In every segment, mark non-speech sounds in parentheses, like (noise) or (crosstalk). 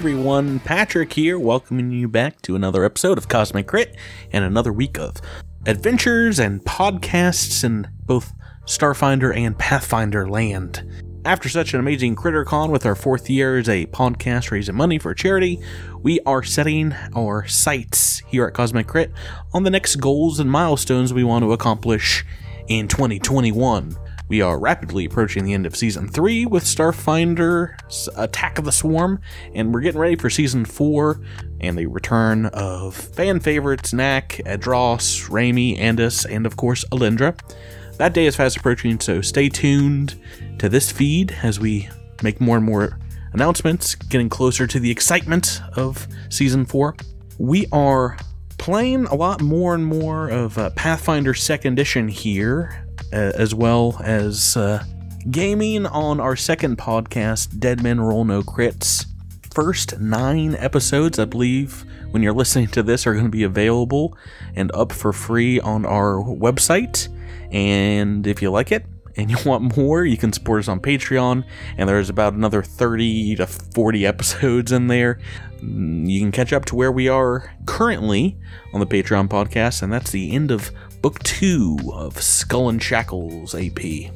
Everyone, Patrick here, welcoming you back to another episode of Cosmic Crit and another week of adventures and podcasts in both Starfinder and Pathfinder land. After such an amazing CritterCon with our fourth year as a podcast raising money for charity, we are setting our sights here at Cosmic Crit on the next goals and milestones we want to accomplish in 2021. We are rapidly approaching the end of season three with Starfinder Attack of the Swarm, and we're getting ready for season four and the return of fan favorites Knack, Adros, Raimi, Andis, and of course Alindra. That day is fast approaching, so stay tuned to this feed as we make more and more announcements, getting closer to the excitement of season four. We are playing a lot more and more of uh, Pathfinder Second Edition here, as well as uh, gaming on our second podcast, Dead Men Roll No Crits. First nine episodes, I believe, when you're listening to this, are going to be available and up for free on our website. And if you like it, and you (laughs) want more, you can support us on Patreon, and there's about another 30 to 40 episodes in there. You can catch up to where we are currently on the Patreon podcast, and that's the end of book two of Skull and Shackles AP.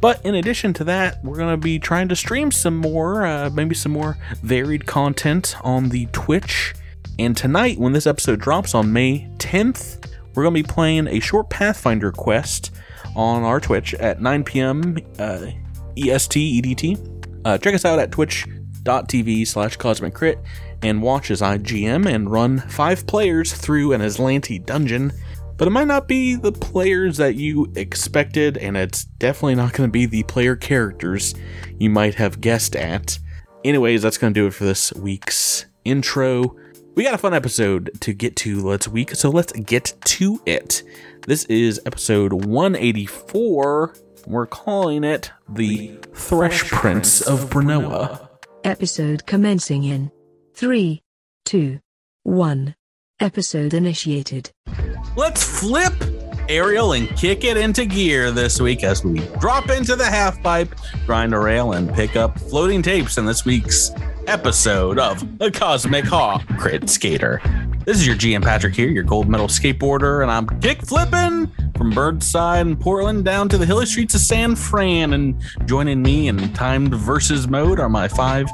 But in addition to that, we're going to be trying to stream some more, uh, maybe some more varied content on the Twitch. And tonight, when this episode drops on May 10th, we're going to be playing a short Pathfinder quest on our Twitch at 9 p.m. Uh, EST EDT. Uh, check us out at twitch.tv slash cosmic crit and watch as I GM and run five players through an Azlanti dungeon. But it might not be the players that you expected, and it's definitely not going to be the player characters you might have guessed at. Anyways, that's going to do it for this week's intro. We got a fun episode to get to let's week, so let's get to it. This is episode 184. We're calling it The Thresh Prince of Brinnoa. Episode commencing in 3, 2, 1. Episode initiated. Let's flip Ariel and kick it into gear this week as we drop into the half pipe, grind a rail, and pick up floating tapes in this week's episode of The Cosmic Hawk Crit Skater. This is your GM Patrick here, your gold medal skateboarder, and I'm kick flipping from Burnside in Portland down to the hilly streets of San Fran. And joining me in timed versus mode are my five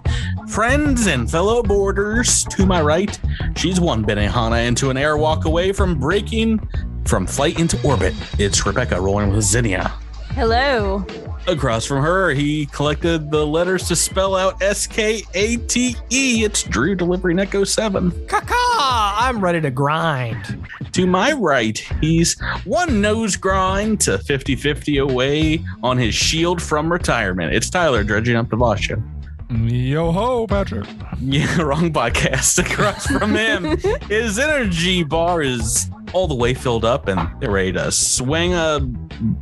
friends and fellow boarders. To my right, she's one Benihana into an airwalk away from breaking from flight into orbit. It's Rebecca rolling with Zinnia. Hello. Across from her, he collected the letters to spell out S K A T E. It's Drew delivering Echo 7. Kaka! I'm ready to grind. To my right, he's one nose grind to 50 50 away on his shield from retirement. It's Tyler dredging up Devasho. Yo ho, Patrick. Yeah, (laughs) wrong podcast. (laughs) Across from him, his energy bar is all the way filled up and they're ready to swing a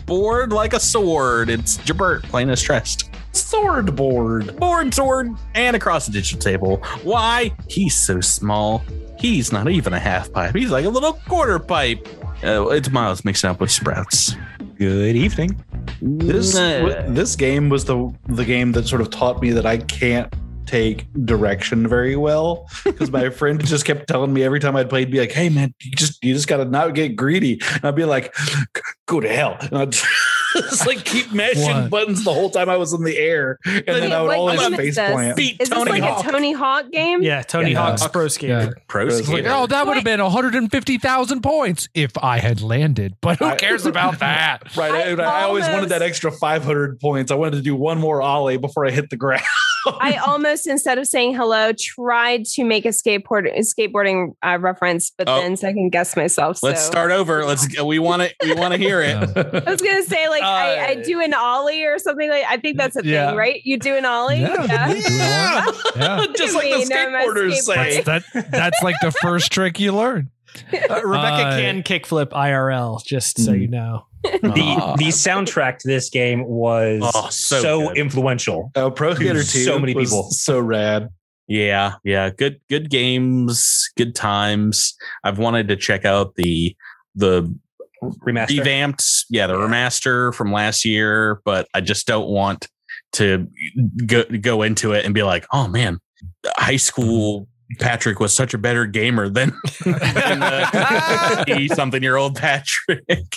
board like a sword. It's Jabert playing as Trest. Sword board. Board, sword, and across the digital table. Why? He's so small. He's not even a half pipe. He's like a little quarter pipe. Uh, it's Miles mixing up with Sprouts. Good evening. This Nah. this game was the the game that sort of taught me that I can't take direction very well because my (laughs) friend just kept telling me every time I'd played, be like, "Hey man, you just you just gotta not get greedy." And I'd be like, "Go to hell!" And I'd (laughs) (laughs) just like keep mashing What? buttons the whole time I was in the air, and then I would Wait, always what game is face plant. Beat Is this Tony like Hawk. a Tony Hawk game? Yeah, Tony Yeah. Hawk's pro skater. Pro It's skater. Oh, that would have been 150,000 points if I had landed. But who cares about (laughs) that? Right, I, I I always wanted that extra 500 points. I wanted to do one more ollie before I hit the ground. (laughs) I almost, instead of saying hello, tried to make a skateboard a skateboarding uh, reference, but Oh. then second guessed myself. Let's so. start over. Let's. We want to. We want to hear it. (laughs) I was gonna say like I, I Uh, do an ollie or something like. I think that's a Yeah. thing, right? You do an ollie. Yeah. Yeah. Yeah. (laughs) Just like the Me, no, skateboarders say. That's, that, that's like the first trick you learn. Uh, Rebecca Uh, can kickflip IRL, just so Mm. you know. The the (laughs) soundtrack to this game was Oh, so so, influential. Oh, Pro Skater 2 So many was people. so rad. Yeah, yeah, good good games, good times. I've wanted to check out the the Remaster. revamped, yeah, the remaster from last year, but I just don't want to go go into it and be like, "Oh man, high school Patrick was such a better gamer than, (laughs) than uh, (laughs) something year old Patrick.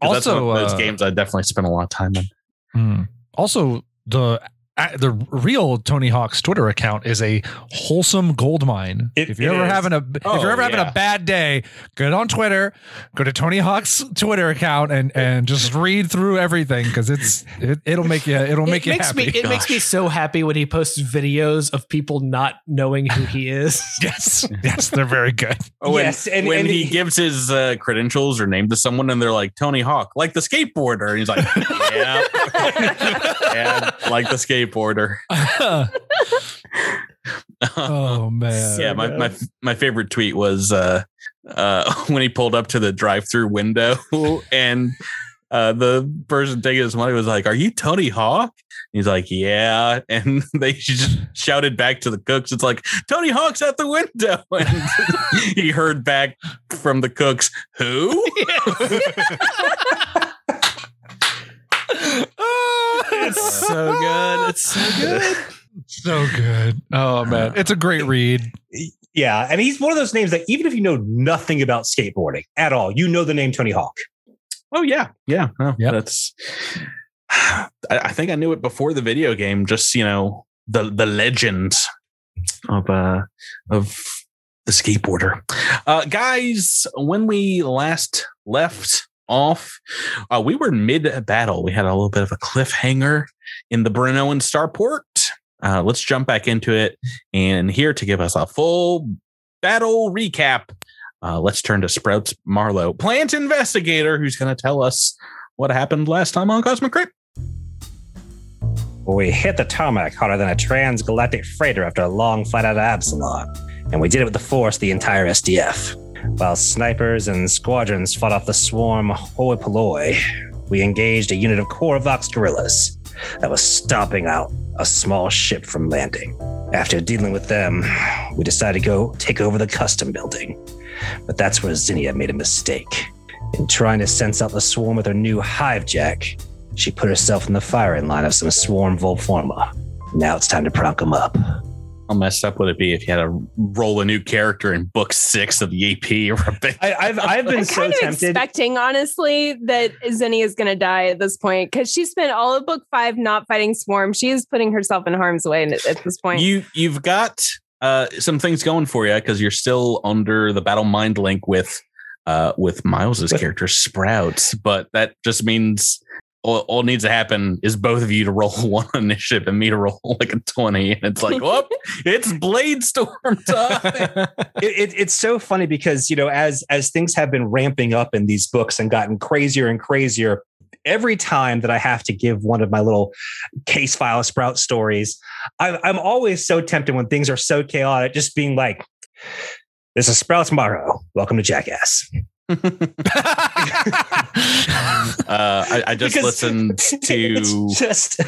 Also, those uh, games I definitely spent a lot of time in. Hmm. Also, the the real Tony Hawk's Twitter account is a wholesome gold mine. It- if you're ever is. having a if Oh, you're ever having yeah. a bad day, go on Twitter, go to Tony Hawk's Twitter account, and and just read through everything because it's it, it'll make you it'll make it you makes happy. me it makes me so happy when he posts videos of people not knowing who he is. (laughs) yes, yes, they're very good. Oh, when, Yes, and- when and he, he- gives his uh, credentials or name to someone and they're like Tony Hawk, like the skateboarder, and he's like, (laughs) yeah, (laughs) yeah, like the skateboarder. (laughs) oh (laughs) man, yeah, my, my my favorite tweet was uh, uh, (laughs) when he pulled up to the drive-through window and uh, the person taking his money was like, "Are you Tony Hawk?" He's like, "Yeah," and they just shouted back to the cooks, "It's like Tony Hawk's at the window," and he heard back from the cooks, "Who?" (laughs) it's so good. It's so good. so good. Oh man, it's a great read. Yeah, and he's one of those names that even if you know nothing about skateboarding at all, you know the name Tony Hawk. Oh yeah, yeah. No, Yep. That's. I, I think I knew it before the video game. Just you know the the legend of uh of the skateboarder, uh, guys. When we last left off, uh, we were mid battle. We had a little bit of a cliffhanger in the Brno and Starport. Uh, let's jump back into it, and here to give us a full battle recap uh, let's turn to Sprouts Marlowe, plant investigator, who's going to tell us what happened last time on Cosmic Crit. We hit the tarmac harder than a transgalactic freighter after a long flight out of Absalom, and we did it with the force the entire SDF. While snipers and squadrons fought off the swarm hoi polloi, we engaged a unit of Korvox guerrillas that was stomping out a small ship from landing. After dealing with them, we decided to go take over the custom building. But that's where Zinnia made a mistake. In trying to sense out the swarm with her new hive jack, she put herself in the firing line of some swarm Volforma. Now it's time to pronk them up. How messed up would it be if you had to roll a new character in book six of the AP or? I, I've I've been I'm so kind of tempted. expecting, honestly, that Zinni is going to die at this point because she spent all of book five not fighting Swarm. She is putting herself in harm's way at, at this point. You you've got uh, some things going for you because you're still under the battle mind link with uh, with Miles's character Sprouts, but that just means all, all needs to happen is both of you to roll (laughs) one initiative and me to roll (laughs) like a twenty, and it's like, whoop, (laughs) it's Blade Storm time. it, it, it's so funny because you know as as things have been ramping up in these books and gotten crazier and crazier every time that i have to give one of my little case file sprout stories I, i'm always so tempted when things are so chaotic just being like this is sprouts marlowe welcome to jackass (laughs) uh, I, I just Because listened (laughs) to just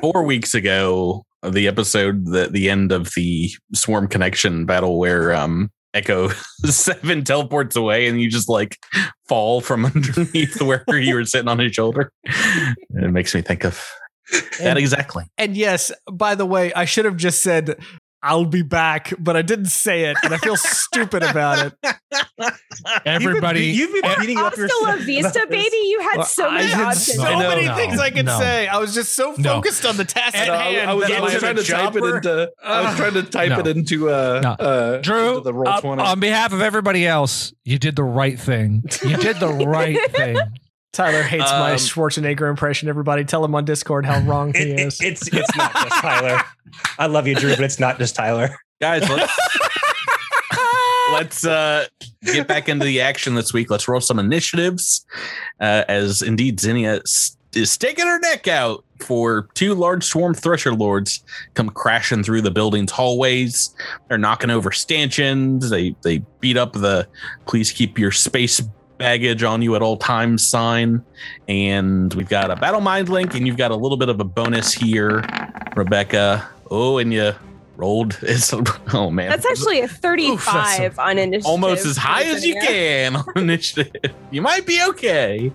four weeks ago the episode the the end of the swarm connection battle where um echo (laughs) seven teleports away and you just like fall from underneath where you were sitting on his shoulder. It makes me think of that And- exactly. And yes, by the way, I should have just said I'll be back, but I didn't say it, and I feel stupid about it. Everybody, (laughs) you've been, you've been beating up Hasta yourself la vista, (laughs) this. baby. You had Well, so I many had options. so No, many no, things I could no. say. I was just so No. focused on the task at hand. I was, I was trying to type it chopper- into. I was trying to type No. it into. Uh, No. uh, Drew, into the roll uh, twenty. on behalf of everybody else, you did the right thing. You did the (laughs) right thing. Tyler hates my Um, Schwarzenegger impression. Everybody, tell him on Discord how (laughs) wrong he It- it- is. it's it's not just Tyler. I love you, Drew, but it's not just Tyler. guys let's (laughs) let's uh get back into the action this week let's roll some initiatives uh as indeed zinnia s- is sticking her neck out for two large swarm thresher lords come crashing through the building's hallways they're knocking over stanchions they they beat up the please keep your space baggage on you at all times sign and we've got a battle mind link and you've got a little bit of a bonus here rebecca oh and you rolled (laughs) it's oh man That's actually a 35 on initiative. almost as high as you Yeah. can on initiative. You might be okay.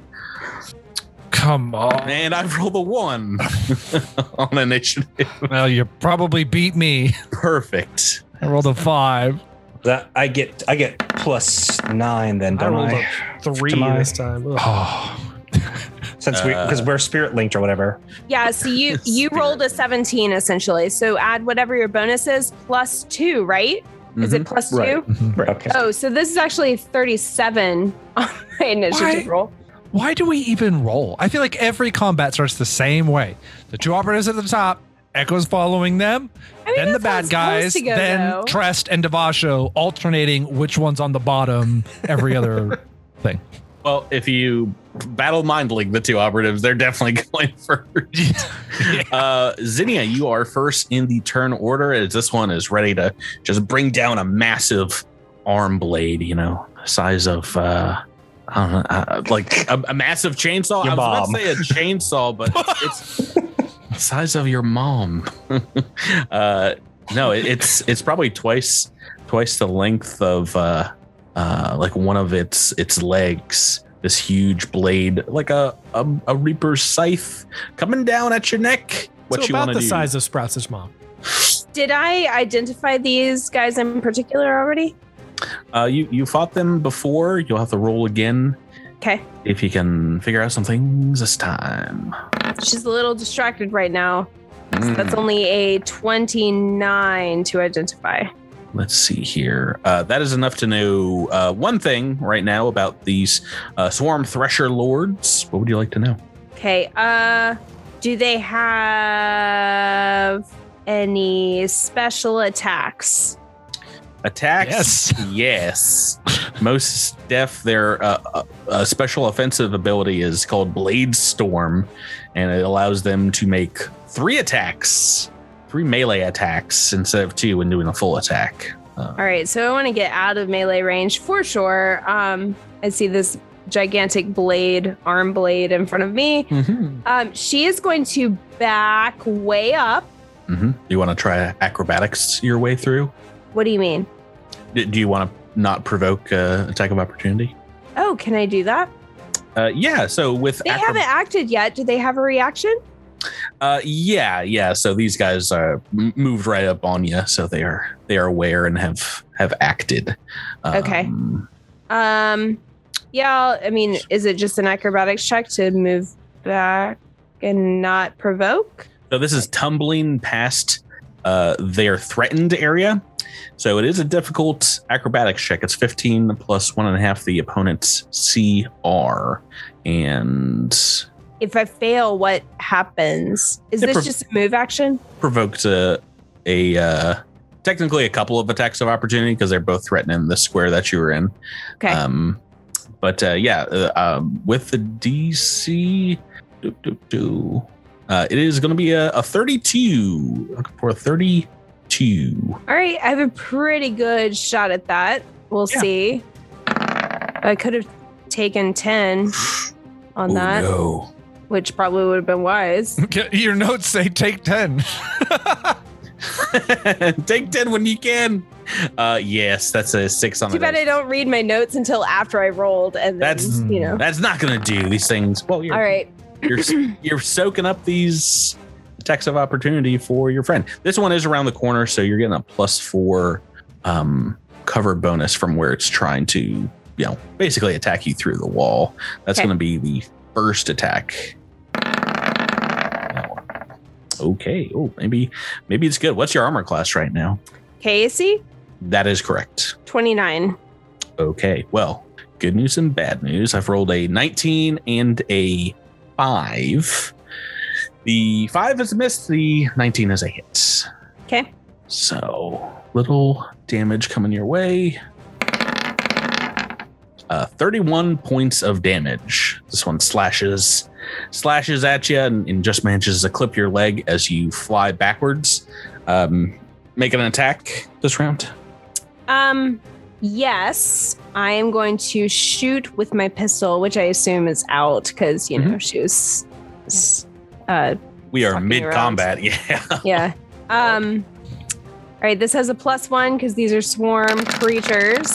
Come on. And I've rolled a one (laughs) on initiative. Well, you probably beat me. Perfect. I rolled a five. That I get I get plus nine then, don't rolled I? A three To my- this time. Ugh. Oh, (laughs) Since we Uh, because we're spirit linked or whatever. Yeah, so you (laughs) you rolled a 17 essentially. So add whatever your bonus is plus two, right? Is it plus two? Right. Mhm. Okay. Oh, so this is actually 37 (laughs) on my initiative Why? roll. why do we even roll? I feel like every combat starts the same way. The two operatives at the top, Echo's following them, I mean, then the bad guys, go, then though. Trest and Devasho alternating which one's on the bottom every other thing. Well, if you battle mindling the two operatives, they're definitely (laughs) going first. (laughs) uh, Zinnia, you are first in the turn order as this one is ready to just bring down a massive arm blade, you know, size of, uh, I don't know, uh, like a, a massive chainsaw. Your I was mom. about to say a chainsaw, but (laughs) it's, it's size of your mom. uh, no, it, it's it's probably twice twice the length of uh, uh, like one of its its legs. This huge blade, like a a, a reaper's scythe, coming down at your neck. What so you about want to the do? size of Sprouts' mom. Did I identify these guys in particular already? Uh, you you fought them before. You'll have to roll again Okay. if you can figure out some things this time. She's a little distracted right now. Mm. That's only a 29 to identify. Let's see here. Uh, that is enough to know uh, one thing right now about these uh, swarm thresher lords. What would you like to know? Okay. Uh do they have any special attacks? Attacks? Yes. Yes. (laughs) Most deaf, their uh, uh, uh, special offensive ability is called Blade Storm, and it allows them to make three attacks, three melee attacks instead of two when doing a full attack. Uh, All right, so I want to get out of melee range for sure. Um, I see this gigantic blade, arm blade in front of me. Um, she is going to back way up. mhm. You want to try acrobatics your way through? What do you mean? D- Do you want to not provoke uh, attack of opportunity? Oh, can I do that? Uh, yeah. So with They acro- haven't acted yet. Do they have a reaction? Uh, yeah, yeah. So these guys uh, moved right up on you, so they are they are aware and have have acted. Okay. Um, Um, yeah. I mean, is it just an acrobatics check to move back and not provoke? So this is tumbling past uh, their threatened area. So it is a difficult acrobatics check. It's 15 plus one and a half the opponent's CR. And If I fail, what happens? Is It this prov- just a move action? provoked a, a uh, technically a couple of attacks of opportunity because they're both threatening the square that you were in. Okay. Um, but uh, yeah, uh, um, with the DC, do, do, do, uh, it is going to be a, a 32. Looking for a 32. All right, I have a pretty good shot at that. We'll Yeah. see. I could have taken 10 on Oh, that, no. Which probably would have been wise. (laughs) Your notes say take 10. (laughs) (laughs) Take 10 when you can. Uh, yes, that's a six on Too the bad I don't read my notes until after I rolled, and then, That's- you know. That's not going to do these things. Well, you're, All right. you're (clears throat) you're soaking up these attacks of opportunity for your friend. This one is around the corner, so you're getting a plus four um, cover bonus from where it's trying to, you know, basically attack you through the wall. That's Okay. going to be the first attack. Okay. Oh, maybe maybe it's good. What's your armor class right now? Casey, That is correct. 29. Okay. Well, good news and bad news. I've rolled a 19 and a 5. The 5 is a miss, the 19 is a hit. Okay. So, little damage coming your way. Uh, 31 points of damage. This one slashes slashes at you and, and just manages to clip your leg as you fly backwards. Um, make an attack this round. Um, yes, I am going to shoot with my pistol, which I assume is out because, you know, she was, uh, We are mid combat. Yeah. (laughs) yeah. Um, all right, this has a plus one because these are swarm creatures.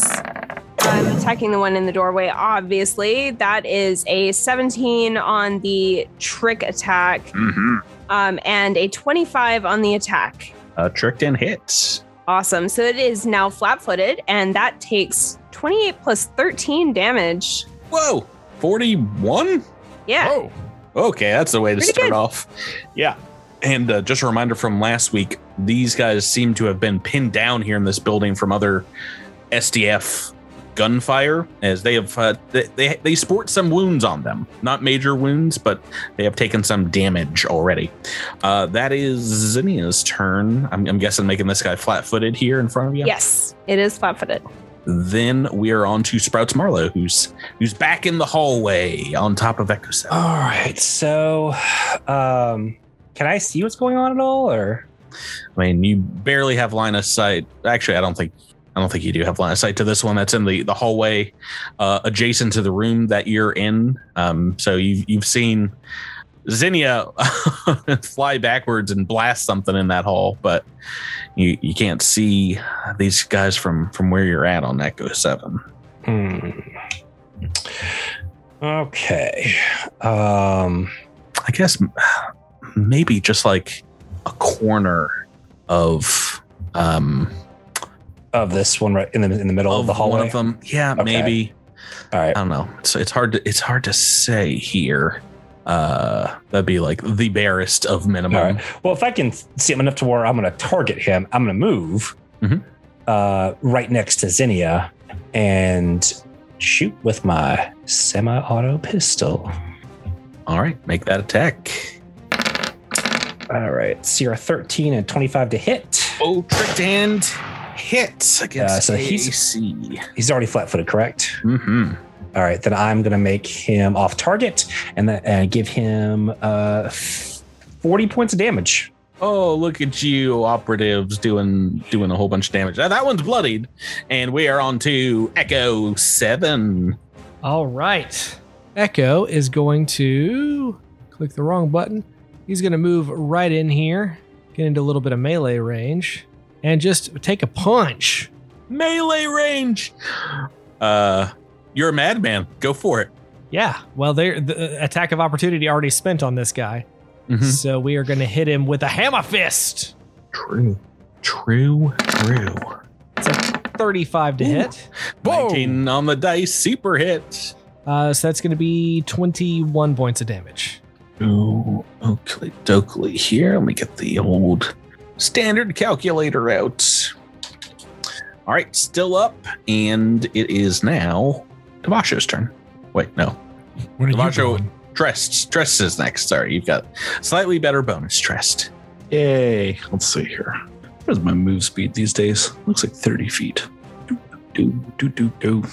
I'm attacking the one in the doorway, obviously. That is a 17 on the trick attack Mm-hmm. um, and a 25 on the attack. Uh, tricked and hits. Awesome. So it is now flat footed, and that takes 28 plus 13 damage. Whoa, 41? Yeah. Oh, Okay, that's the way to Pretty start good. off. Yeah. And uh, just a reminder from last week, these guys seem to have been pinned down here in this building from other SDF gunfire, as they have uh, they, they they sport some wounds on them, not major wounds, but they have taken some damage already. Uh, that is Zinnia's turn. I'm, I'm guessing making this guy flat-footed here in front of you. Yes, it is flat footed. Then we are on to Sprouts Marlowe, who's who's back in the hallway on top of Echo Cell. All right. So, um, can I see what's going on at all, or I mean, you barely have line of sight. Actually, I don't think I don't think you do have line of sight to this one. That's in the the hallway uh, adjacent to the room that you're in. Um, so you've you've seen Zinnia (laughs) fly backwards and blast something in that hall, but you you can't see these guys from from where you're at on Echo Seven. Hmm. Okay. Um. I guess maybe just like a corner of um Of this one, right in the in the middle of, of the hallway. one of them. Yeah, Okay. maybe. All right. I don't know. It's it's hard to it's hard to say here. Uh, that'd be like the barest of minimum. All right. Well, if I can see him enough to where I'm going to target him, I'm going to move Mhm. uh, right next to Zinnia and shoot with my semi-auto pistol. All right, make that attack. All right, Sierra 13 and 25 to hit. Oh, tricked hand hit against Uh, so he's- AC. He's already flat-footed, correct? Mm-hmm. All right, then I'm going to make him off target and then and give him uh, 40 points of damage. Oh, look at you, operatives, doing doing a whole bunch of damage. Now, that one's bloodied, and we are on to Echo Seven. All right. Echo is going to click the wrong button. He's going to move right in here, get into a little bit of melee range, and just take a punch. Melee range. Uh, you're a madman. Go for it. Yeah. Well, there the uh, attack of opportunity already spent on this guy. Mhm. So we are going to hit him with a hammer fist. True. True. True. It's a 35 to Ooh. hit. 19 on the dice, super hit. Uh, so that's going to be 21 points of damage. Ooh, Oakley Dokley here. Let me get the old standard calculator out. All right, still up, and it is now Devasho's turn. Wait, no. what are you Tabasho doing? Trest. Trest is next. Sorry, you've got slightly better bonus Trest. Yay. Let's see here. What is my move speed these days? Looks like 30 feet. Do, do, do, do, do.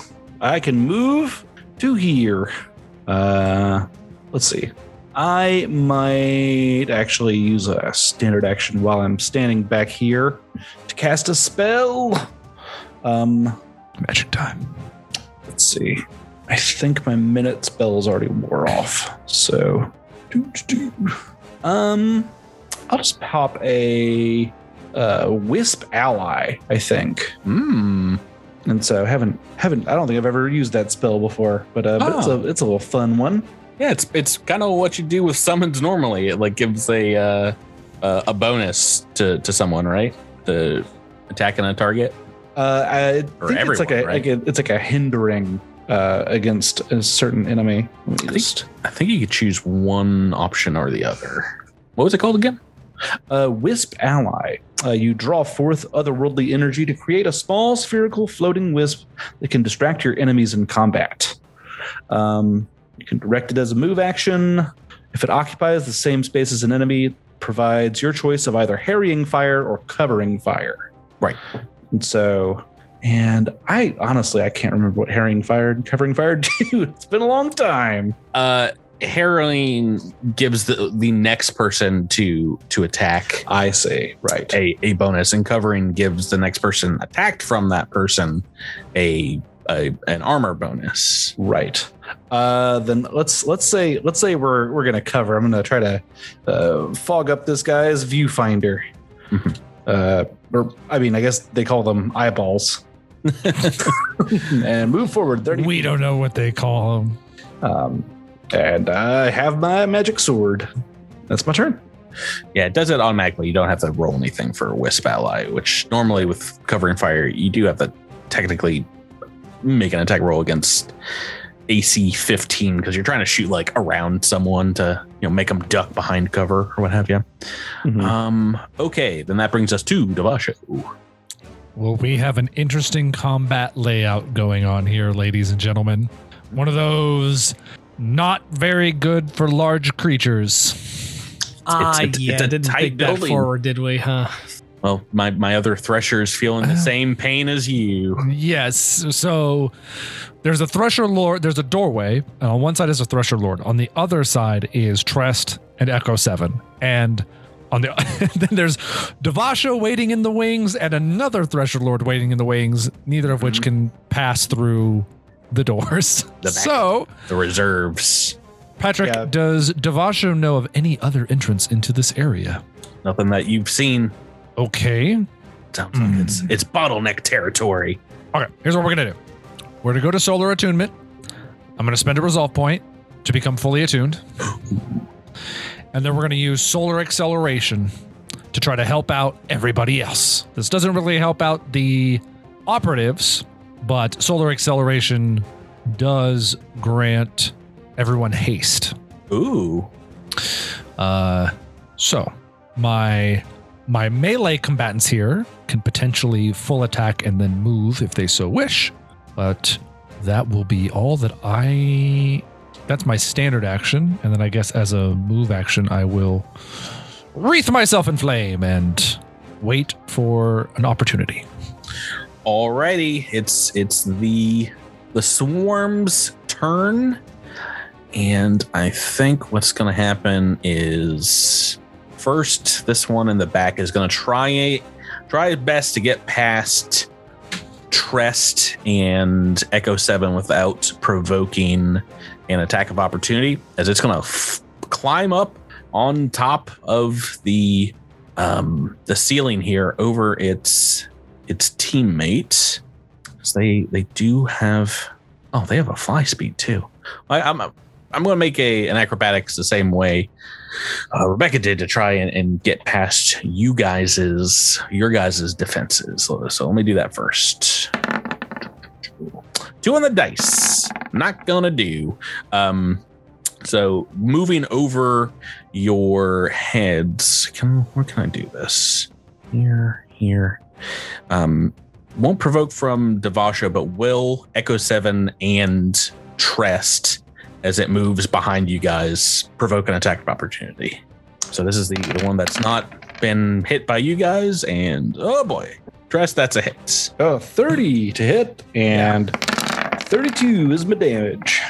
I can move to here. Uh, let's see. I might actually use a standard action while I'm standing back here to cast a spell. Um, Magic time. let's see. I think my minute spells already wore off. So, um, I'll just pop a uh, wisp ally. I think, Hmm. and so haven't haven't. I don't think I've ever used that spell before, but uh, but it's Oh. a it's a little fun one. Yeah, it's it's kind of what you do with summons normally. It like gives a uh, uh, a bonus to to someone, right? The attacking a target. Uh, I Or think it's like a, everyone, like a it's like a hindering uh, against a certain enemy. I think- I think you could choose one option or the other. What was it called again? Uh, Wisp Ally. Uh, you draw forth otherworldly energy to create a small spherical floating wisp that can distract your enemies in combat. Um, you can direct it as a move action. If it occupies the same space as an enemy, provides your choice of either harrying fire or covering fire. Right. And so, and I honestly I can't remember what harrying fire and covering fire (laughs) do. It's been a long time. Uh, harrowing gives the the next person to to attack I say right. a, a bonus, and covering gives the next person attacked from that person a, a an armor bonus. Right. Uh, then let's let's say let's say we're we're gonna cover. I'm gonna try to uh, fog up this guy's viewfinder. Mhm. Uh, or I mean, I guess they call them eyeballs. (laughs) and move forward 30 We don't know what they call them. Um, and I have my magic sword. That's my turn. Yeah, it does it automatically. You don't have to roll anything for a Wisp Ally, which normally with covering fire, you do have to technically make an attack roll against AC 15 because you're trying to shoot like around someone to you know make them duck behind cover or what have you. Mhm. Um, okay, then that brings us to Devasho. Well, we have an interesting combat layout going on here, ladies and gentlemen. One of those not very good for large creatures. Ah, it's a- yeah, it's a didn't tight think that forward, did we? Huh? Well, my my other Thresher's feeling the oh. same pain as you. Yes. So there's a Thresher Lord, there's a doorway, and on one side is a Thresher Lord. On the other side is Trest and Echo 7. And on the (laughs) then there's Devasho waiting in the wings and another Thresher Lord waiting in the wings, neither of which mm-hmm. can pass through the doors. The back. (laughs) so, The reserves. Patrick, Yeah. does Devasho know of any other entrance into this area? Nothing that you've seen. Okay. Sounds like it's it's bottleneck territory. Okay, here's what we're gonna do. We're gonna go to solar attunement. I'm gonna spend a resolve point to become fully attuned. (gasps) And then we're gonna use solar acceleration to try to help out everybody else. This doesn't really help out the operatives, but solar acceleration does grant everyone haste. Ooh. Uh, so my my melee combatants here can potentially full attack and then move if they so wish, but that will be all that I. That's my standard action, and then I guess as a move action, I will wreath myself in flame and wait for an opportunity. Alrighty, it's it's the the swarm's turn, and I think what's going to happen is first this one in the back is going to try a try his best to get past Trest and Echo Seven without provoking an attack of opportunity, as it's going to f- climb up on top of the um the ceiling here over its its teammate. So they they do have oh they have a fly speed too. I, I'm I'm going to make a an acrobatics the same way uh, Rebecca did to try and, and get past you guys's your guys's defenses. So, so let me do that first. Two on the dice. Not gonna do. Um, so moving over your heads. Can where can I do this? Here, here. Um, won't provoke from Devasho, but will Echo Seven and Trest as it moves behind you guys provoke an attack of opportunity. So this is the, the one that's not been hit by you guys, and oh boy, Trest, that's a hit. Oh, 30 to hit and 32 is my damage.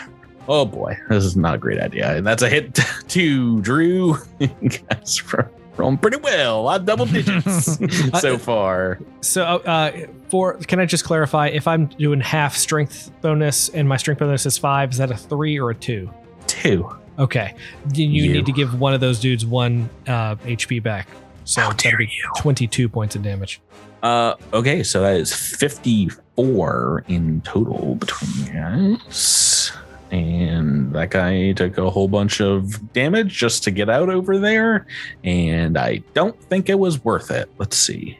Oh boy, this is not a great idea. And that's a hit (laughs) to Drew. (laughs) rolling pretty well. I double (laughs) digits so far. So, uh, for can I just clarify if I'm doing half strength bonus and my strength bonus is five, is that a three or a two? Two. Okay, you, you You. need to give one of those dudes one uh, HP back. So How dare be you. 22 points of damage. Uh, okay, so that is 54 in total between guys. And that guy took a whole bunch of damage just to get out over there. And I don't think it was worth it. Let's see.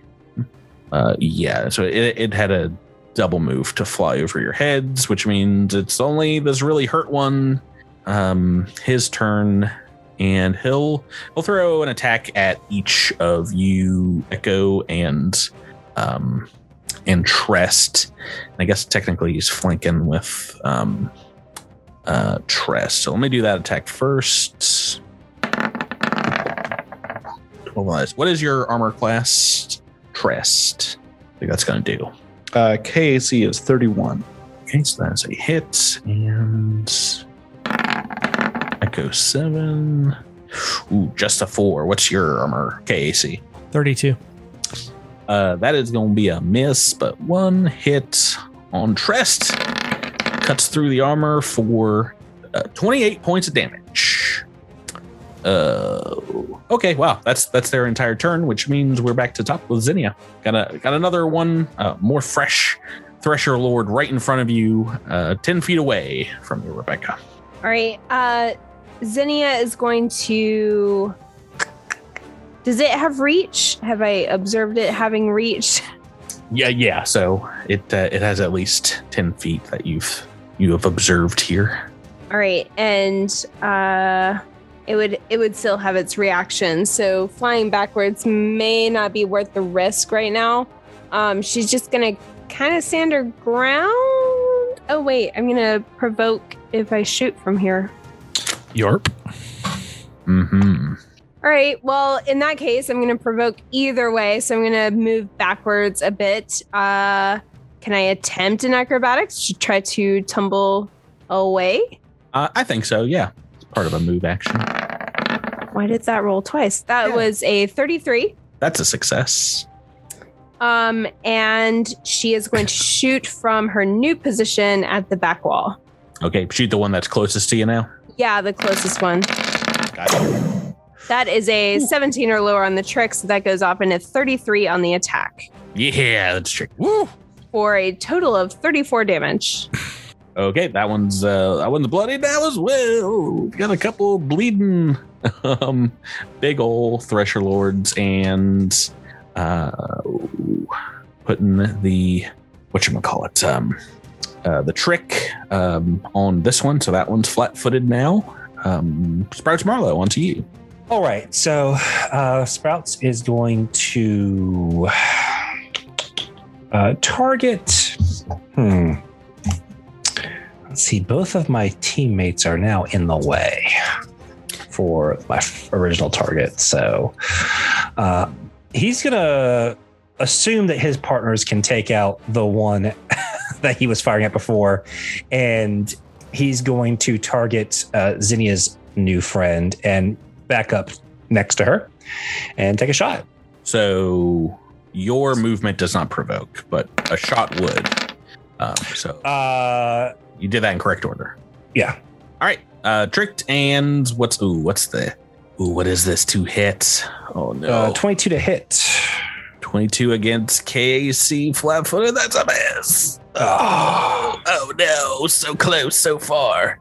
Uh, yeah, so it, it had a double move to fly over your heads, which means it's only this really hurt one. Um, his turn, and he'll he'll throw an attack at each of you, Echo and um, and Trest. And I guess technically he's flanking with um, uh, Trest. So let me do that attack first. 12 eyes. What is your armor class, Trest? I think that's going to do. Uh, KAC is 31. Okay, so that's a hit. And Echo 7. Ooh, just a 4. What's your armor, KAC? 32. Uh, that is going to be a miss, but one hit on Trest cuts through the armor for uh, 28 points of damage. Uh, okay, wow, that's that's their entire turn, which means we're back to top with Zinnia. Got a got another one, uh, more fresh Thresher Lord right in front of you, uh, 10 feet away from you, Rebecca. All right. Uh Zinnia is going to Does it have reach? Have I observed it having reach? (laughs) Yeah, yeah. So it uh, it has at least 10 feet that you've you have observed here. All right. And uh it would it would still have its reaction. So flying backwards may not be worth the risk right now. Um she's just going to kind of stand her ground. Oh wait, I'm going to provoke if I shoot from here. Yarp. Mm-hmm. All right. Well, in that case, I'm going to provoke either way. So I'm going to move backwards a bit. Uh, can I attempt an acrobatics to try to tumble away? Uh, I think so, yeah. It's part of a move action. Why did that roll twice? That Yeah. was a 33. That's a success. Um, and she is going to (laughs) shoot from her new position at the back wall. Okay, shoot the one that's closest to you now. Yeah, the closest one. Gotcha. That is a 17 or lower on the trick, so that goes off in a 33 on the attack Yeah, that's tricky. Woo! For a total of 34 damage. Okay, that one's uh that one's bloody now as well. Got a couple bleeding (laughs) um big ol' thresher lords and uh putting the what you call it um uh the trick um on this one so that one's flat-footed now um sprouts marlowe onto you All right, so uh, Sprouts is going to uh, target. Hmm. Let's see. Both of my teammates are now in the way for my original target. So uh, he's gonna assume that his partners can take out the one (laughs) that he was firing at before, and he's going to target uh, Zinnia's new friend and back up next to her and take a shot. so your movement does not provoke but a shot would um so Uh, you did that in correct order yeah. All right, uh, tricked and what's ooh what's the ooh what is this two hits? Oh no, Uh, 22 to hit. twenty two against KAC flat footed. That's a miss. Oh, oh no, so close, so far.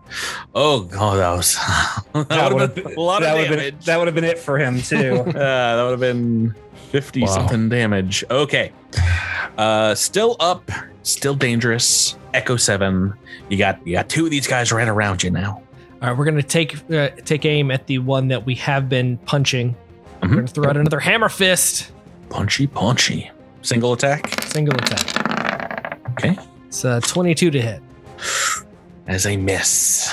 Oh god, that was (laughs) that, would have been, a lot that of would've been- damage. that would have been it for him too. (laughs) uh, that would have been 50 Wow. something damage. Okay. Uh still up, still dangerous. Echo 7. You got you got two of these guys right around you now. All right, we're gonna take uh, take aim at the one that we have been punching. We're Mhm. gonna throw out another hammer fist, Punchy punchy. Single attack. single attack. Okay. It's uh, 22 to hit. As a miss.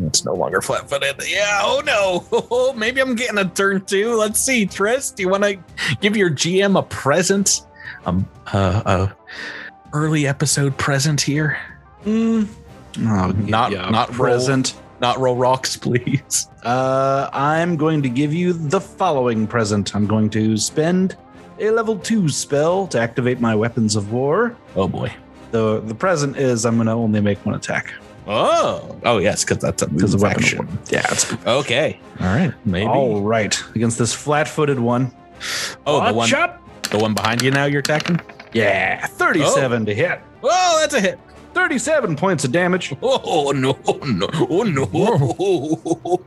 It's no longer flat footed. Yeah, oh no. (laughs) Maybe I'm getting a turn two. Let's see. Tris, do you want to give your GM a present? Um, uh, a early episode present here? Mm. I'll give Not- you a not roll. present. Not roll rocks, (laughs) please. Uh, I'm going to give you the following present. I'm going to spend a level two spell to activate my weapons of war. Oh boy. The the present is I'm going to only make one attack Oh, oh yes, because that's a because of weapon action. Yeah, it's Okay, all right, maybe. all right against this flat-footed one. oh, the one, up. the one behind you. Now you're attacking. Yeah, 37 to hit. Oh, that's a hit. 37 points of damage. (laughs) Oh no, no, oh no.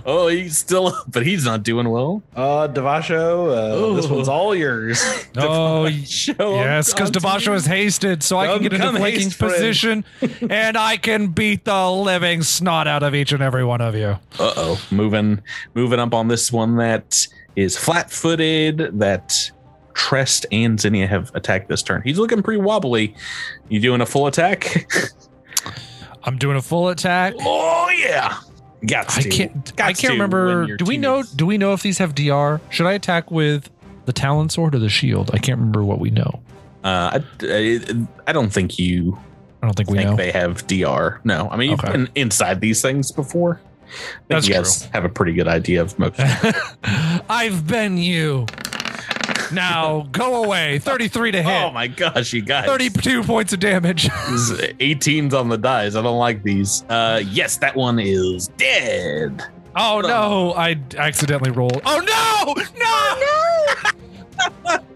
(laughs) Oh, he's still up, but he's not doing well. Uh, Devasho, uh, this Oh. one's all yours. (laughs) Oh, Show yes, because Devasho is hasted, so I can get into come flanking position, and I can beat the living snot out of each and every one of you. Uh oh, moving, moving up on this one that is flat-footed. That Trest and Zinnia have attacked this turn. He's looking pretty wobbly. You doing a full attack? (laughs) I'm doing a full attack. oh yeah, got I to. can't. I can't remember. Do we know? is- Do we know if these have DR? Should I attack with the Talon Sword or the Shield? I can't remember what we know. Uh, I, I, I don't think you I don't think we think know. they have DR. No, I mean you've Okay. been inside these things before. I think That's you guys have a pretty good idea of most. (laughs) I've been you. Now go away. 33 to hit. oh my gosh, you guys! 32 points of damage. (laughs) This 18s on the dice. I don't like these. Uh, yes, that one is dead. Oh no, I accidentally rolled. Oh no! no! No! (laughs)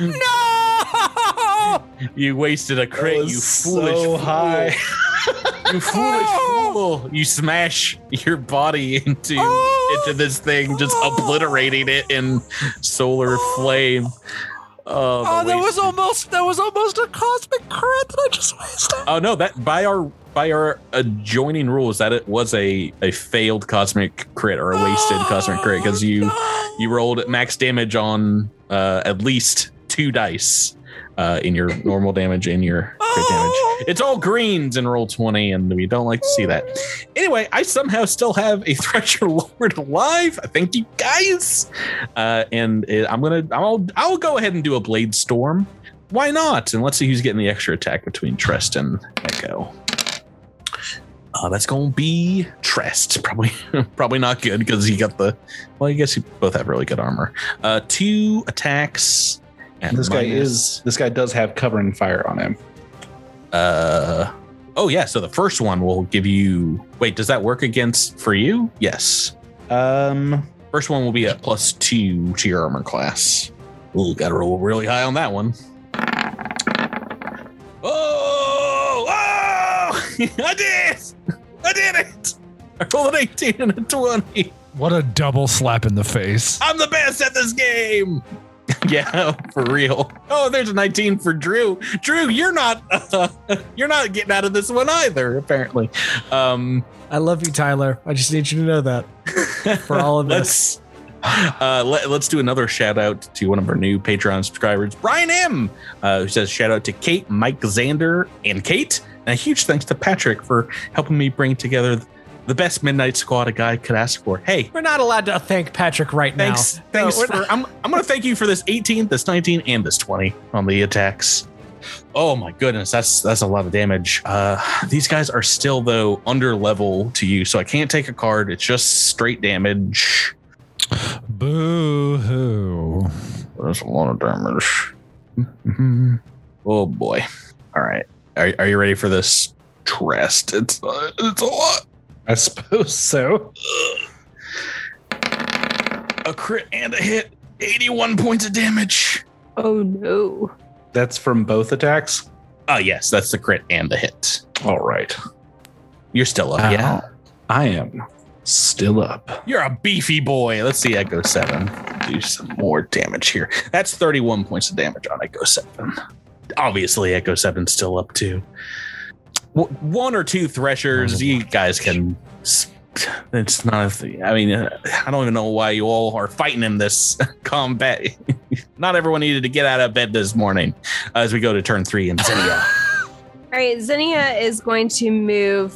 No! (laughs) You wasted a crit, (laughs) you foolish so fool. high. (laughs) you foolish fool. You smash your body into into this thing, just obliterating it in solar flame. Oh, Oh, that was almost that was almost a cosmic crit that I just wasted. Oh no, that by our by our adjoining rules that it was a a failed cosmic crit or a wasted cosmic crit because you you rolled max damage on uh, at least two dice uh, in your normal damage and your crit damage. It's all greens in roll twenty, and we don't like to see that. Anyway, I somehow still have a (laughs) Thresher Lord alive. Thank you guys, uh, and it, I'm gonna I'll I'll go ahead and do a Blade Storm. Why not? And let's see who's getting the extra attack between Trest and Echo. Uh, that's gonna be Trest. Probably, (laughs) probably not good because he got the. Well, I guess you both have really good armor. Uh, two attacks. And this guy is this guy does have covering fire on him. Uh, oh yeah. So the first one will give you. Wait, does that work against for you? Yes. Um, First one will be at plus two to your armor class. Ooh, got to roll really high on that one. Oh! Oh! (laughs) I did! I did it! I rolled an 18 and a 20. What a double slap in the face. I'm the best at this game. (laughs) yeah, for real. Oh, there's a 19 for Drew. Drew, you're not uh, (laughs) you're not getting out of this one either, apparently. Um I love you, Tyler. I just need you to know that. (laughs) For all of let's uh, let, us do another shout out to one of our new Patreon subscribers, Brian M, uh, who says shout out to Kate, Mike, Xander, and Kate, and a huge thanks to Patrick for helping me bring together the best midnight squad a guy could ask for. Hey, We're not allowed to thank Patrick right thanks, now. thanks No, for. not- I'm I'm gonna thank you for this 18, this 19, and this 20 on the attacks. Oh my goodness, that's that's a lot of damage. Uh, these guys are still though under level to you, so I can't take a card. It's just straight damage. Boo hoo. That's a lot of damage. (laughs) Oh boy! All right, are, are you ready for this? Trest. It's uh, it's a lot. I suppose so. A crit and a hit. 81 points of damage. Oh no. That's from both attacks. Oh yes, that's the crit and the hit. All right. You're still up. Yeah. Uh, I am still up. You're a beefy boy. Let's see Echo 7. Do some more damage here. That's 31 points of damage on Echo 7. Obviously, Echo 7's still up too. W- One or two threshers, you guys can. It's not a thing. I mean, uh, I don't even know why you all are fighting in this (laughs) combat. (laughs) not everyone needed to get out of bed this morning as we go to turn three and Zinnia. (laughs) All right, Zinnia is going to move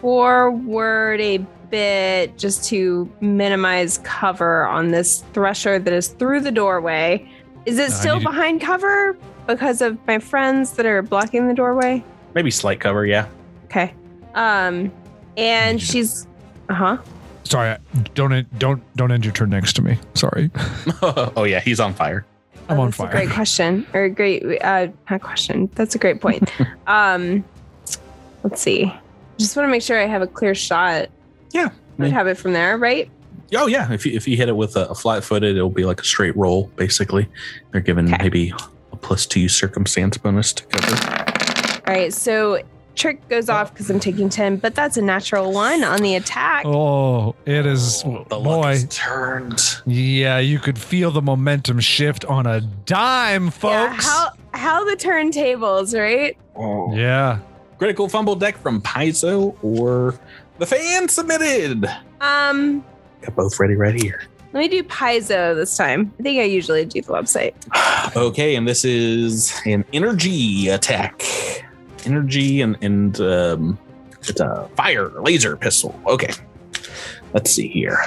forward a bit just to minimize cover on this thresher that is through the doorway. Is it I still need to- behind cover because of my friends that are blocking the doorway? Maybe slight cover, yeah. Okay. Um, and Need you to- she's, uh huh. Sorry, don't don't don't end your turn next to me. Sorry, (laughs) (laughs) oh, yeah, he's on fire. I'm on that's fire. A great question or a great uh not question. That's a great point. (laughs) um let's see. Just want to make sure I have a clear shot. Yeah, I'd have it from there, right? Oh yeah, if you, if you hit it with a, a flat footed, it'll be like a straight roll. Basically, they're given Okay. maybe a plus two circumstance bonus to cover. All right, so trick goes off because I'm taking 10, but that's a natural one on the attack. Oh, it is the luck boy. is turned. Yeah, you could feel the momentum shift on a dime, Yeah, folks. how how the turntables, right? Oh. yeah. Critical fumble deck from Paizo or the fan submitted. Um, Got both ready right here. let me do Paizo this time. I think I usually do the website. (sighs) okay, and this is an energy attack. Energy and and um, it's a fire laser pistol. Okay, let's see here.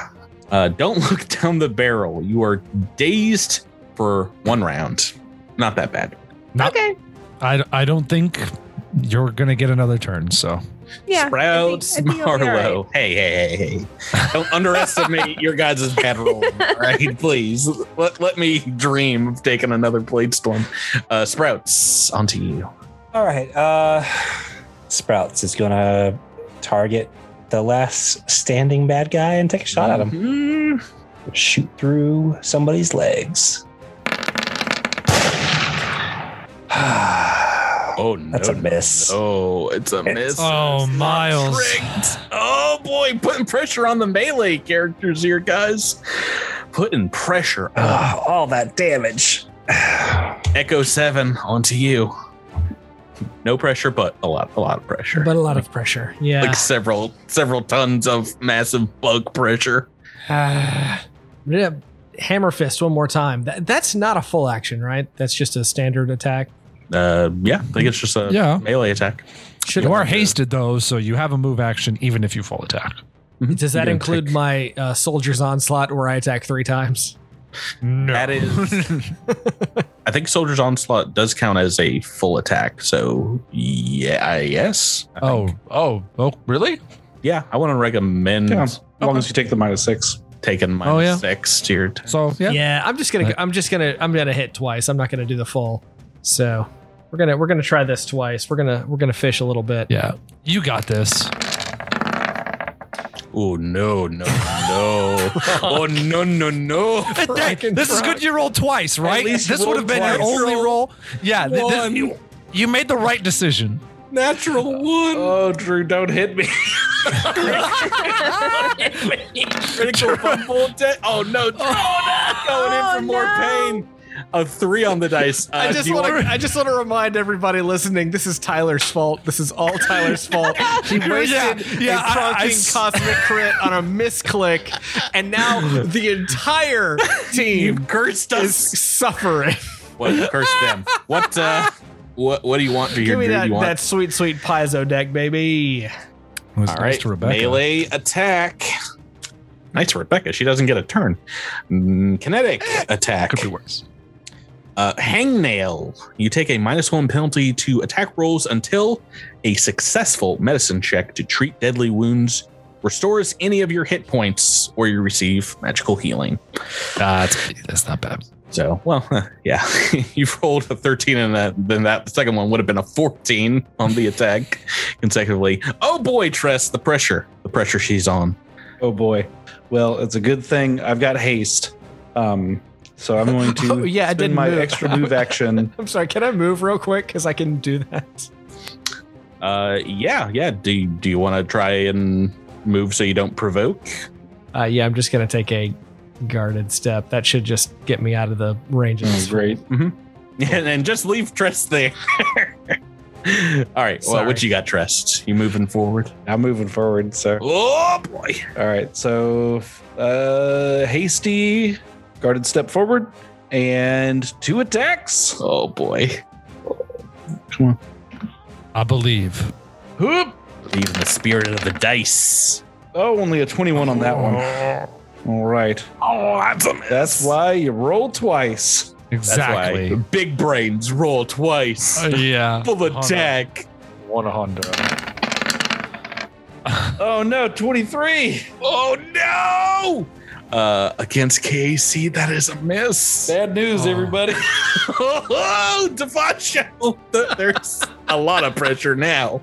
Uh, don't (laughs) look down the barrel. You are dazed for one round. Not that bad. Not- okay. I, I don't think you're gonna get another turn. So Yeah. Sprouts, I think- I think I'll be all right. Marlowe. Hey, hey, hey, hey. Don't underestimate (laughs) your guys' bad roll. All right, please. Let, let me dream of taking another blade storm. Uh, Sprouts, onto you. All right. Uh, Sprouts is gonna target the last standing bad guy and take a shot at him. Mhm. Shoot through somebody's legs. (sighs) Oh no, (sighs) That's a miss. Oh, it's a It's- miss. Oh, It's Miles. tricked. Oh boy, putting pressure on the melee characters here, guys. Putting pressure Oh, (sighs) all that damage. Echo Seven onto you. No pressure, but a lot, a lot of pressure. But a lot of pressure. Yeah. like several, several tons of massive bug pressure. Ah, (sighs) yeah, hammer fist one more time. That, that's not a full action, right? That's just a standard attack. Uh, yeah, I think it's just a Yeah. melee attack. Should You are hasted though, so you have a move action even if you full attack. Does that include my uh, soldier's onslaught where I attack three times? No. That is, (laughs) I think Soldier's Onslaught does count as a full attack. So yeah, I yes. I oh, think. oh, oh, really? yeah. I want to recommend Yeah, as long as you take the minus six. taking minus Oh, yeah. six to your. T- So yeah. Yeah, I'm just gonna I'm just gonna I'm gonna hit twice. I'm not gonna do the full. So we're gonna we're gonna try this twice. We're gonna we're gonna fish a little bit. Yeah. You got this. Oh no, no, no! oh no, no, no! Hey, this is good you rolled twice, right? least This would have rolled been your only roll. Yeah. th- th- you, you made the right decision. Natural oh, one. Oh, Drew, don't hit me. (laughs) Critical fumble. De- oh no! Oh, going in for more pain. A three on the (laughs) dice. Uh, I just want to. I just want to remind everybody listening. This is Tyler's fault. This is all Tyler's fault. (laughs) He wasted Yeah, yeah, a I- I crunking cosmic crit on a misclick, and now the entire (laughs) team cursed is us. suffering. What? Curse them. What? Uh, what? What do you want for your Give me that, you that sweet, sweet Paizo deck, baby. It was All nice right, to Rebecca. melee attack. Nice for Rebecca. She doesn't get a turn. Mm, kinetic attack. Could be worse. Uh, hangnail. You take a minus one penalty to attack rolls until a successful medicine check to treat deadly wounds restores any of your hit points or you receive magical healing. Uh, that's, that's not bad. So, well, (laughs) yeah, (laughs) you've rolled a 13 and that, then that second one would have been a 14 on the attack (laughs) consecutively. Oh boy, Trest, the pressure, the pressure she's on. Oh boy. Well, it's a good thing I've got haste. Um, so I'm going to (laughs) Oh, yeah, I spend didn't my move. extra move (laughs) action. I'm sorry. Can I move real quick? Because I can do that. Uh, yeah, yeah. Do you, do you want to try and move so you don't provoke? Uh, yeah, I'm just gonna take a guarded step. That should just get me out of the range of Oh, this. great. (laughs) and, and just leave Trest there. All right. Well, Sorry. what you got, Trest? You moving forward? I'm moving forward. So, Oh boy. all right. So, uh, hasty, guarded step forward, and two attacks. Oh boy. Come on. I believe. Whoop. Believe in the spirit of the dice. Oh, only a 21 on that one. All right. Oh, that's a miss. That's why you roll twice. That's Exactly. why big brains roll twice. Uh, yeah. (laughs) Full attack. One Honda. Oh no, 23. Oh no! Uh, against KC, that is a miss. Bad news, Oh. everybody. (laughs) oh, Devasho. There's a lot of pressure now.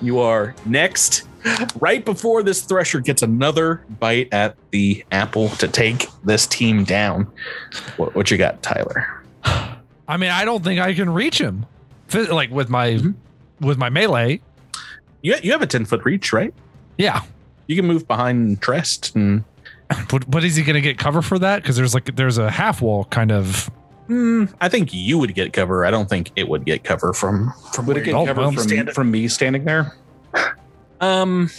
You are next. Right before this Thresher gets another bite at the apple to take this team down. What, what you got, Tyler? I mean, I don't think I can reach him. Like with my Mhm. with my melee. You, you have a 10 foot reach, right? Yeah. You can move behind Trest and But but is he going to get cover for that? Because there's like there's a half wall kind of. Hmm, I think you would get cover. I don't think it would get cover from from Would it get cover from, stand- from me standing there? Um,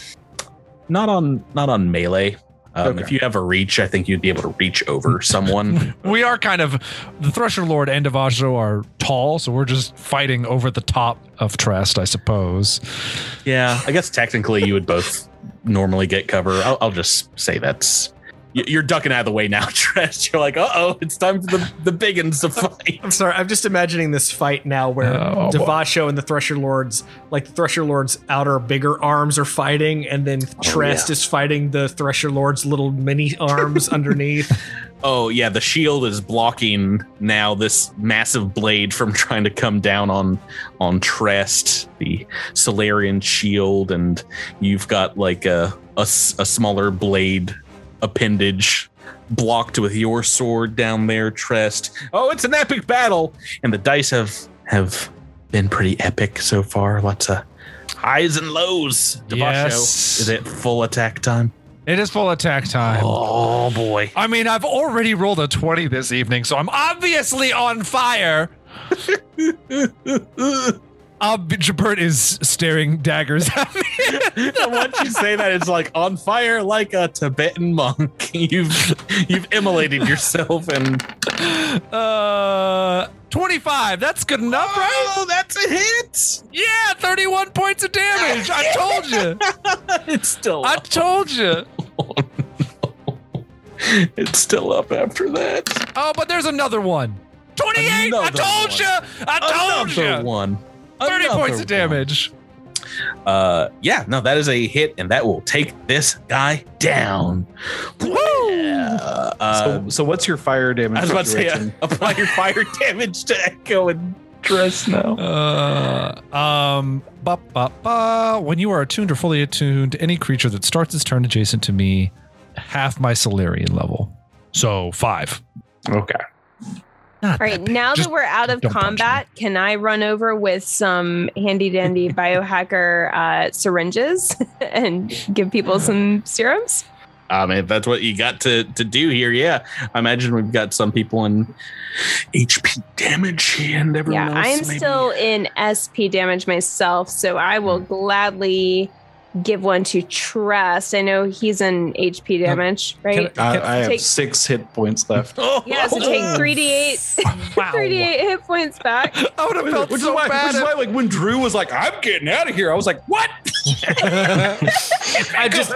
not on not on melee. Um, Okay. If you have a reach, I think you'd be able to reach over (laughs) someone. We are kind of the Thresher Lord and Devasho are tall, so we're just fighting over the top of Trest, I suppose. yeah, I guess technically you would both normally get cover. I'll, I'll just say that's y- you're ducking out of the way now, (laughs) Trest. You're like, uh oh, it's time for the the big uns to fight. I'm sorry. I'm just imagining this fight now where Oh, boy. Devasho and the Thresher Lords, like the Thresher Lords' outer bigger arms are fighting, and then Trest is fighting the Thresher Lord's little mini (laughs) arms underneath. Oh yeah, the shield is blocking now this massive blade from trying to come down on on Trest, the Solarian shield, and you've got like a a smaller blade appendage blocked with your sword down there, Trest. Oh, it's an epic battle, and the dice have have been pretty epic so far. Lots of highs and lows. Devasho, Yes. is it full attack time? It is full attack time. Oh boy. I mean, I've already rolled a 20 this evening, so I'm obviously on fire. (laughs) Uh, Jabert is staring daggers at me. (laughs) Once you say that, it's like on fire like a Tibetan monk. (laughs) You've you've immolated yourself and Uh, 25. That's good enough, right? Oh, that's a hit. Yeah, 31 points of damage. I told you. (laughs) It's still I up. told you. It's still up after that. Oh, but there's another one. 28. I told one. you. I told you. Another you. one. 30 Another points of damage. Uh, yeah, no, that is a hit, and that will take this guy down. Woo! Uh, so, so what's your fire damage? I was about to say, uh, (laughs) apply your fire (laughs) damage to Echo and Trest now. Uh, um, ba, ba, ba. when you are attuned or fully attuned, any creature that starts its turn adjacent to me, half my Solarian level. So five. okay. Not All right, big. now Just that we're out of combat, can I run over with some handy dandy (laughs) biohacker uh, syringes (laughs) and give people some serums? I mean, if that's what you got to, to do here, yeah. I imagine we've got some people in HP damage and everyone Yeah, else. I'm maybe- still in SP damage myself, so I will gladly give one to Trest. I know he's in HP damage, right? I, I have Take- six hit points left. (laughs) Oh, yeah, so take 3d8, (laughs) Wow. (laughs) 3d8 hit points back. I would have felt which so is why, bad. which is why, like when Drew was like, "I'm getting out of here," I was like, "What?" I just,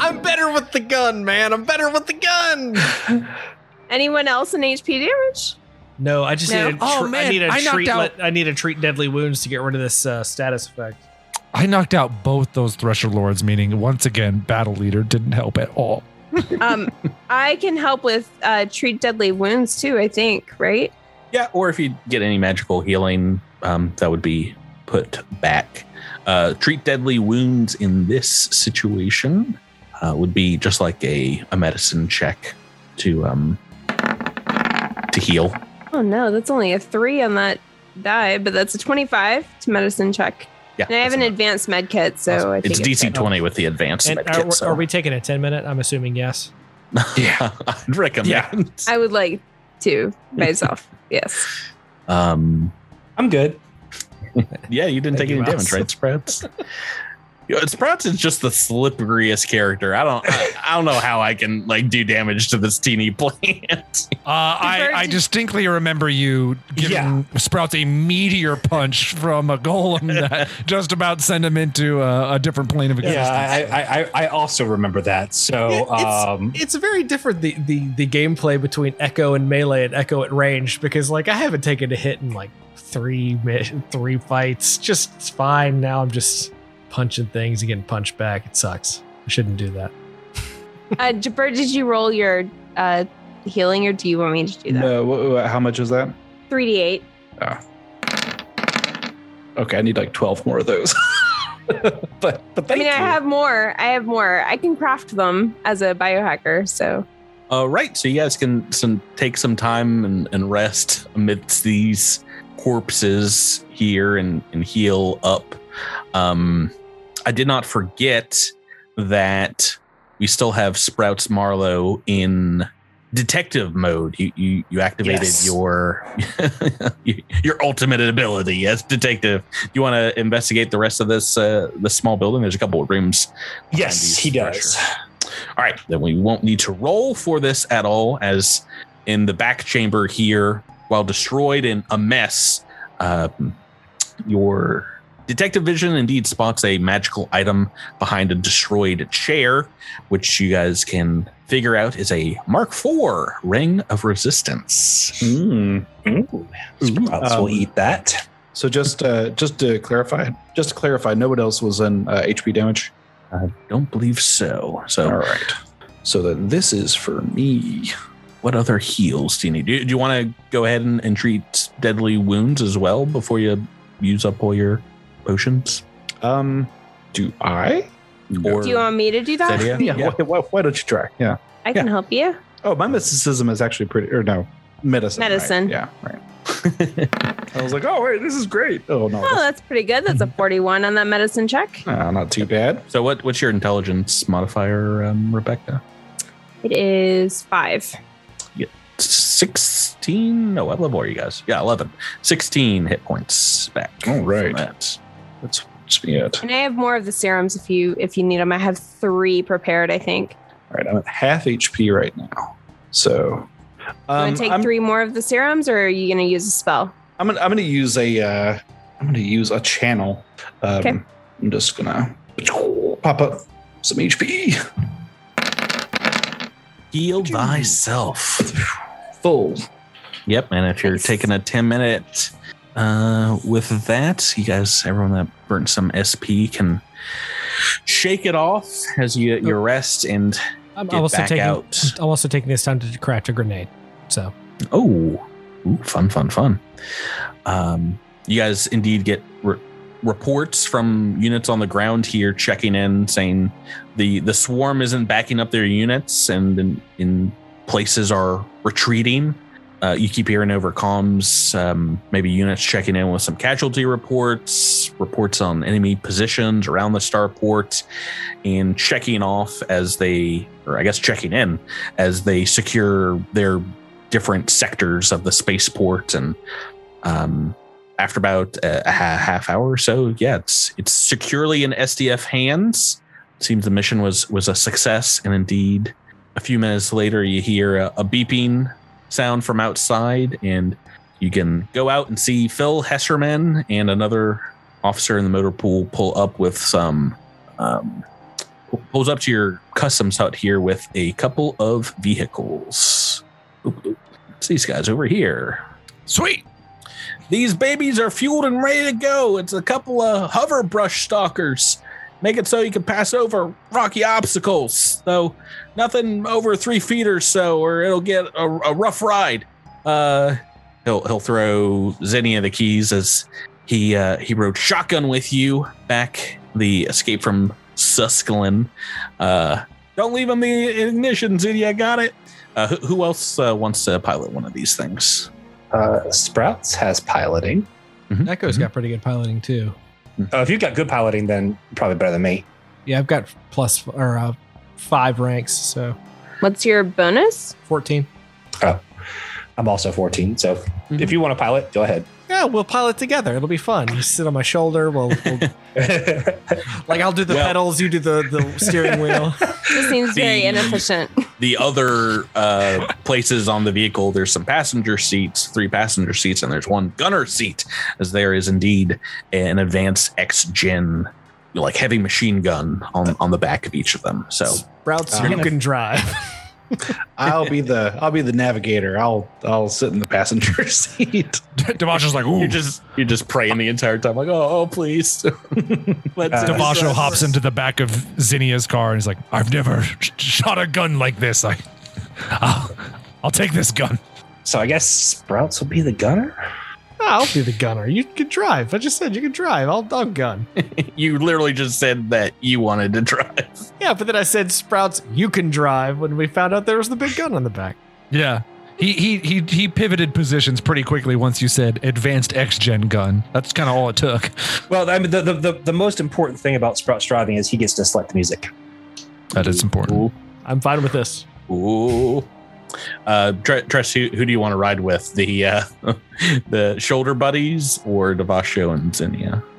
I'm better with the gun, man. I'm better with the gun. Anyone else in HP damage? No, I just No? need a, Oh, tr- I need a I knocked treat. out- I need to treat deadly wounds to get rid of this uh, status effect. I knocked out both those Thresher Lords, meaning once again, Battle Leader didn't help at all. (laughs) Um, I can help with uh, treat deadly wounds too. I think, right? Yeah, or if you get any magical healing, um, that would be put back. Uh, treat deadly wounds in this situation uh, would be just like a, a medicine check to um to heal. Oh no, that's only a three on that die, but that's a twenty-five to medicine check. Yeah, And I have an enough. advanced med kit, so I It's think DC twenty with the advanced And med are, kit. So. are we taking a 10 minute? I'm assuming yes. (laughs) (laughs) yeah, I'd recommend. Yeah. I would like to myself. (laughs) yes. Um, I'm good. yeah, you didn't Thank take any Mouse. damage, right, Sprouts? You know, Sprouts is just the slipperiest character. I don't, I, I don't know how I can like do damage to this teeny (laughs) plant. Uh, I, I distinctly remember you giving Sprouts a meteor punch from a golem (laughs) that just about sent him into a, a different plane of existence. Yeah, I, I, I, I also remember that. So, It- it's, um, it's very different the, the the gameplay between Echo and melee and Echo at range because like I haven't taken a hit in like three three fights. Just it's fine now. I'm just punching things and getting punched back. It sucks. I shouldn't do that. (laughs) Uh, Jabber, did you roll your uh, healing, or do you want me to do that? No, wh- wh- how much is that? Three d eight. Ah. Okay, I need like twelve more of those. (laughs) but but I thank mean, I have more. I have more. I can craft them as a biohacker. So Uh, right, so you guys can some take some time and, and rest amidst these corpses here and, and heal up. Um, I did not forget that we still have Sprouts Marlowe in detective mode. You you, you activated Yes. your (laughs) your ultimate ability as detective. You want to investigate the rest of this uh, this small building? There's a couple of rooms. yes, he does. pressure. All right, then we won't need to roll for this at all, as in the back chamber here, while destroyed and a mess, um, your detective vision indeed spots a magical item behind a destroyed chair, which you guys can figure out is a Mark IV Ring of Resistance. Mm. Ooh, Sprouts will Um, eat that. So just uh, just to clarify, just to clarify, no one else was in uh, HP damage. I don't believe so. So, All right. So then this is for me. what other heals do you need? Do, do you want to go ahead and, and treat deadly wounds as well before you use up all your potions? Um, do I? Or do you want me to do that? Sadia? (laughs) Yeah. Yeah. Why, why, why don't you try? Yeah. I can help you. Oh, my mysticism is actually pretty. Or no, medicine. right? Medicine. Yeah. Right. (laughs) I was like, oh wait, this is great. Oh no, Oh, that's pretty good. That's a (laughs) 41 on that medicine check. no, not too bad. So what what's your intelligence modifier, um, Rebecca? It is five. Yeah, 16 no what level are you guys yeah 11 16 hit points back All right. From that. That's that's me it. And I have more of the serums if you if you need them. I have three prepared. I think. All right, I'm at half HP right now. So, You um, want to take I'm, three more of the serums, or are you going to use a spell? I'm gonna I'm gonna use a uh, I'm gonna use a channel. Um, Okay. I'm just gonna pop up some HP. heal thyself Full. yep and if you're Nice. taking a 10 minute uh with that you guys everyone that burnt some sp can shake it off as you you rest and I'm Get also back taking. out. I'm also taking this time to craft a grenade. So Oh, Ooh, fun, fun, fun. Um, you guys indeed get re- reports from units on the ground here checking in, saying the the swarm isn't backing up their units, and in, in places are retreating. Uh, you keep hearing over comms, um, maybe units checking in with some casualty reports, reports on enemy positions around the starport, and checking off as they, or I guess checking in as they secure their different sectors of the spaceport. And um, after about a, a half hour or so yeah it's it's securely in sdf hands. Seems the mission was was a success. And indeed a few minutes later you hear a, a beeping sound from outside and you can go out and see phil hesserman and another officer in the motor pool pull up with some um, pulls up to your customs hut here with a couple of vehicles Oop, oop. It's these guys over here. Sweet. These babies are fueled and ready to go. It's a couple of hover brush stalkers. Make it so you can pass over rocky obstacles. So nothing over three feet or so, or it'll get a, a rough ride. Uh, he'll he'll throw Zinnia the keys as he uh, he rode shotgun with you back the escape from Suskelin. Uh, don't leave him the ignition, Zinnia. Got it. Uh, who, who else uh, wants to pilot one of these things? Uh, Sprouts has piloting. Echo's got pretty good piloting too. Oh, if you've got good piloting, then probably better than me. Yeah, I've got plus or uh, five ranks, so What's your bonus? fourteen. Oh, I'm also 14. So if you want to pilot, go ahead. Yeah, we'll pilot together. It'll be fun. You sit on my shoulder. We'll, we'll (laughs) like I'll do the Well- pedals. You do the the steering wheel. (laughs) This seems very inefficient. the other uh, places on the vehicle, there's some passenger seats, three passenger seats, and there's one gunner seat, as there is indeed an advanced X Gen, like heavy machine gun on on the back of each of them. So Routes Um, you can drive. (laughs) I'll be the I'll be the navigator. I'll I'll sit in the passenger (laughs) seat. Devasho's like, ooh. you're just you're just praying the entire time, like, oh, oh please. (laughs) Let's Uh, Devasho hops into the back of Zinnia's car and he's like, I've never sh- shot a gun like this. I, (laughs) I'll, I'll take this gun. so I guess Sprouts will be the gunner. Ah, I'll be the gunner. You can drive. I just said you can drive. I'll, I'll gun. (laughs) You literally just said that you wanted to drive. Yeah, but then I said Sprouts, you can drive when we found out there was the big gun on the back. Yeah. He, he he he pivoted positions pretty quickly once you said advanced X gen gun. That's kind of all it took. Well, I mean, the, the, the, the most important thing about Sprouts driving is he gets to select the music. That is important. I'm fine with this. Ooh. Uh, Tre- Trest, who, who do you want to ride with? The uh, (laughs) the shoulder buddies or Devasho and Zinnia? (laughs)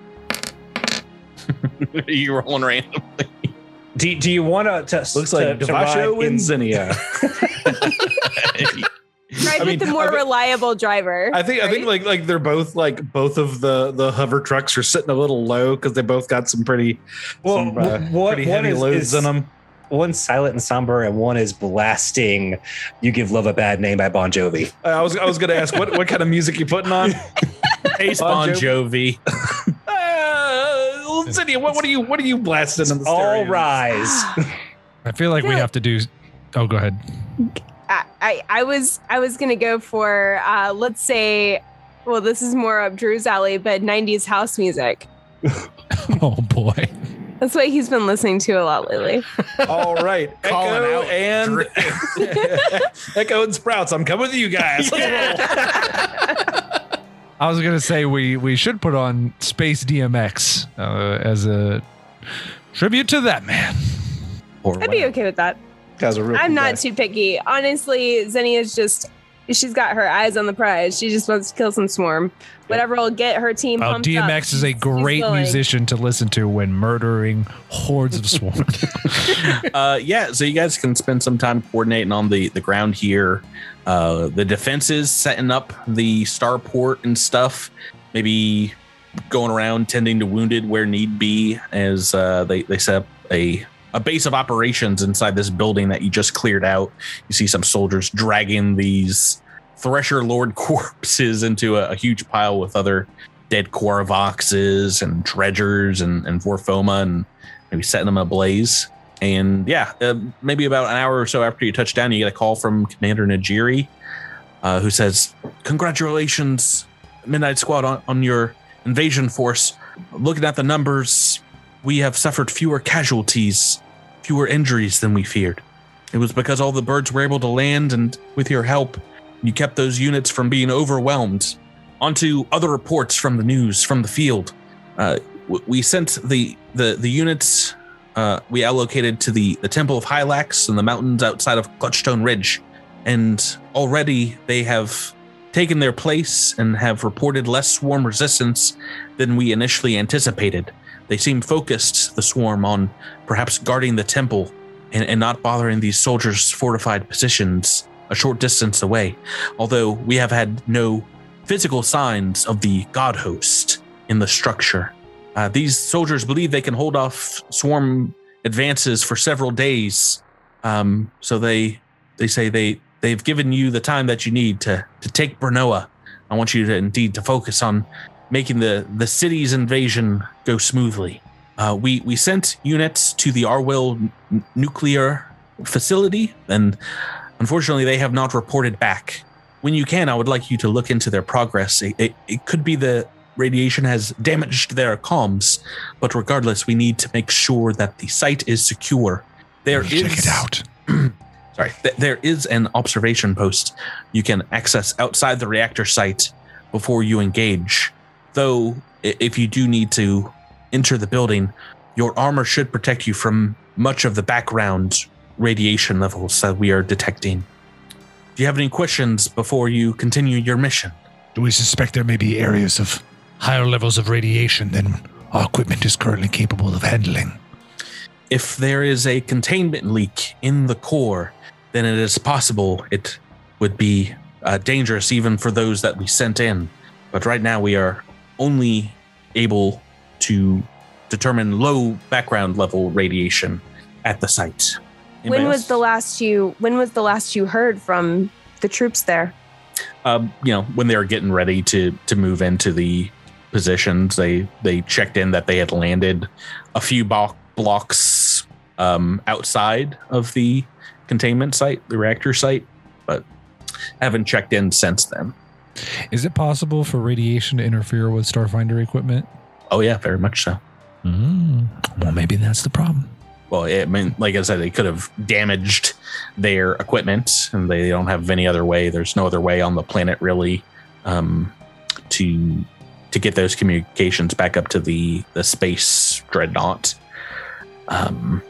you rolling randomly. Do, do you want to? test? Looks like Devasho wins Zinnia. Drive (laughs) I mean, with the more I mean- reliable driver. I think I think like like they're both like both of the the hover trucks are sitting a little low because they both got some pretty Well, some, uh, one- pretty one heavy is- loads is- in them. One's silent and somber, and one is blasting "You Give Love a Bad Name" by Bon Jovi. I was I was gonna ask what what kind of music you putting on? (laughs) Ace Bon Bon Jovi. (laughs) Uh, Zinnia, what what are you what are you blasting in the All stereo? rise. (gasps) I feel like we have to do. Oh, go ahead. I, I, I was I was gonna go for uh, let's say, well, this is more up Drew's alley, but '90s house music. (laughs) Oh boy. That's what he's been listening to a lot lately. (laughs) All right, (laughs) Calling Echo out and (laughs) Echo and Sprouts. I'm coming with you guys. Let's. I was gonna say we we should put on Space DMX uh, as a tribute to that man. Or I'd be okay with that. Guy's a real I'm not guy. too picky. Honestly, Zenny is just she's got her eyes on the prize. She just wants to kill some swarm. Whatever will get her team Well, pumped up, DMX is a she's- she's great musician to listen to when murdering hordes of swarm. (laughs) (laughs) uh, yeah, so you guys can spend some time coordinating on the the ground here. Uh, the defenses, setting up the starport and stuff. Maybe going around tending to wounded where need be, as uh, they they set up a a base of operations inside this building that you just cleared out. You see some soldiers dragging these Thresher Lord (laughs) corpses into a, a huge pile with other dead Korvoxes and Dredgers and, and Vorfoma and maybe setting them ablaze. And yeah, uh, maybe about an hour or so after you touch down, you get a call from Commander Najiri, uh, who says, Congratulations, Midnight Squad, on, on your invasion force. Looking at the numbers, we have suffered fewer casualties, fewer injuries than we feared. It was because all the birds were able to land, and with your help, you kept those units from being overwhelmed. Onto other reports from the news, from the field. Uh, we sent the, the, the units uh, we allocated to the, the Temple of Hylax in the mountains outside of Clutchstone Ridge. And already they have taken their place and have reported less swarm resistance than we initially anticipated. They seem focused, the swarm, on perhaps guarding the temple and, and not bothering these soldiers' fortified positions a short distance away. Although we have had no physical signs of the god host in the structure. Uh, these soldiers believe they can hold off swarm advances for several days. Um, so they they say they they've given you the time that you need to to take Brinnoa. I want you to indeed to focus on making the the city's invasion go smoothly. Uh, we we sent units to the Arwell n- nuclear facility, and unfortunately, they have not reported back. When you can, I would like you to look into their progress. It, it, it could be the radiation has damaged their comms, but regardless, we need to make sure that the site is secure. There is Check it out. (clears throat) sorry, th- there is an observation post you can access outside the reactor site before you engage. Though, if you do need to enter the building, your armor should protect you from much of the background radiation levels that we are detecting. Do you have any questions before you continue your mission? Do we suspect there may be areas of higher levels of radiation than our equipment is currently capable of handling? If there is a containment leak in the core, then it is possible it would be uh, dangerous even for those that we sent in. But right now, we are only able to determine low background level radiation at the site. Anybody When was else? the last you when was the last you heard from the troops there? um, you know, when they were getting ready to to move into the positions, they they checked in that they had landed a few bo- blocks um, outside of the containment site, the reactor site, but haven't checked in since then. Is it possible for radiation to interfere with Starfinder equipment? Oh yeah, very much so. Mm. Well, maybe that's the problem. Well, I mean, like I said, they could have damaged their equipment, and they don't have any other way. There's no other way on the planet really um, to to get those communications back up to the the space dreadnought um,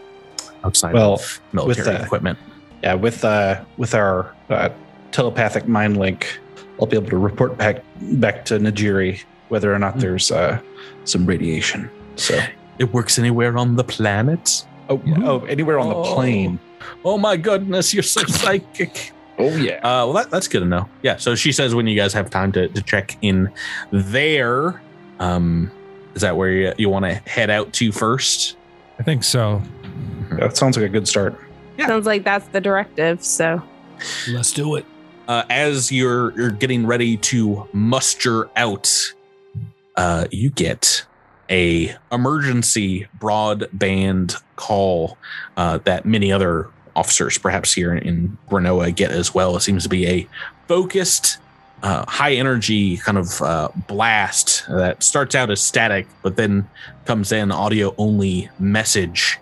outside Well, of military with, uh, equipment. Yeah, with uh with our uh, telepathic mind link, I'll be able to report back back to Najiri whether or not Hmm. there's uh some radiation. So It works anywhere on the planet. oh yeah, oh anywhere on the Oh. plane. Oh my goodness, you're so (laughs) psychic. Oh yeah. Uh, well, that, that's good to know. Yeah. So she says when you guys have time to, to check in there, um, is that where you, you want to head out to first? I think so. That sounds like a good start. Yeah. Sounds like that's the directive. So Let's do it. Uh, as you're you're getting ready to muster out, uh, you get a emergency broadband call uh, that many other officers, perhaps here in Brinnoa, get as well. It seems to be a focused, uh, high energy kind of uh, blast that starts out as static, but then comes in audio only message,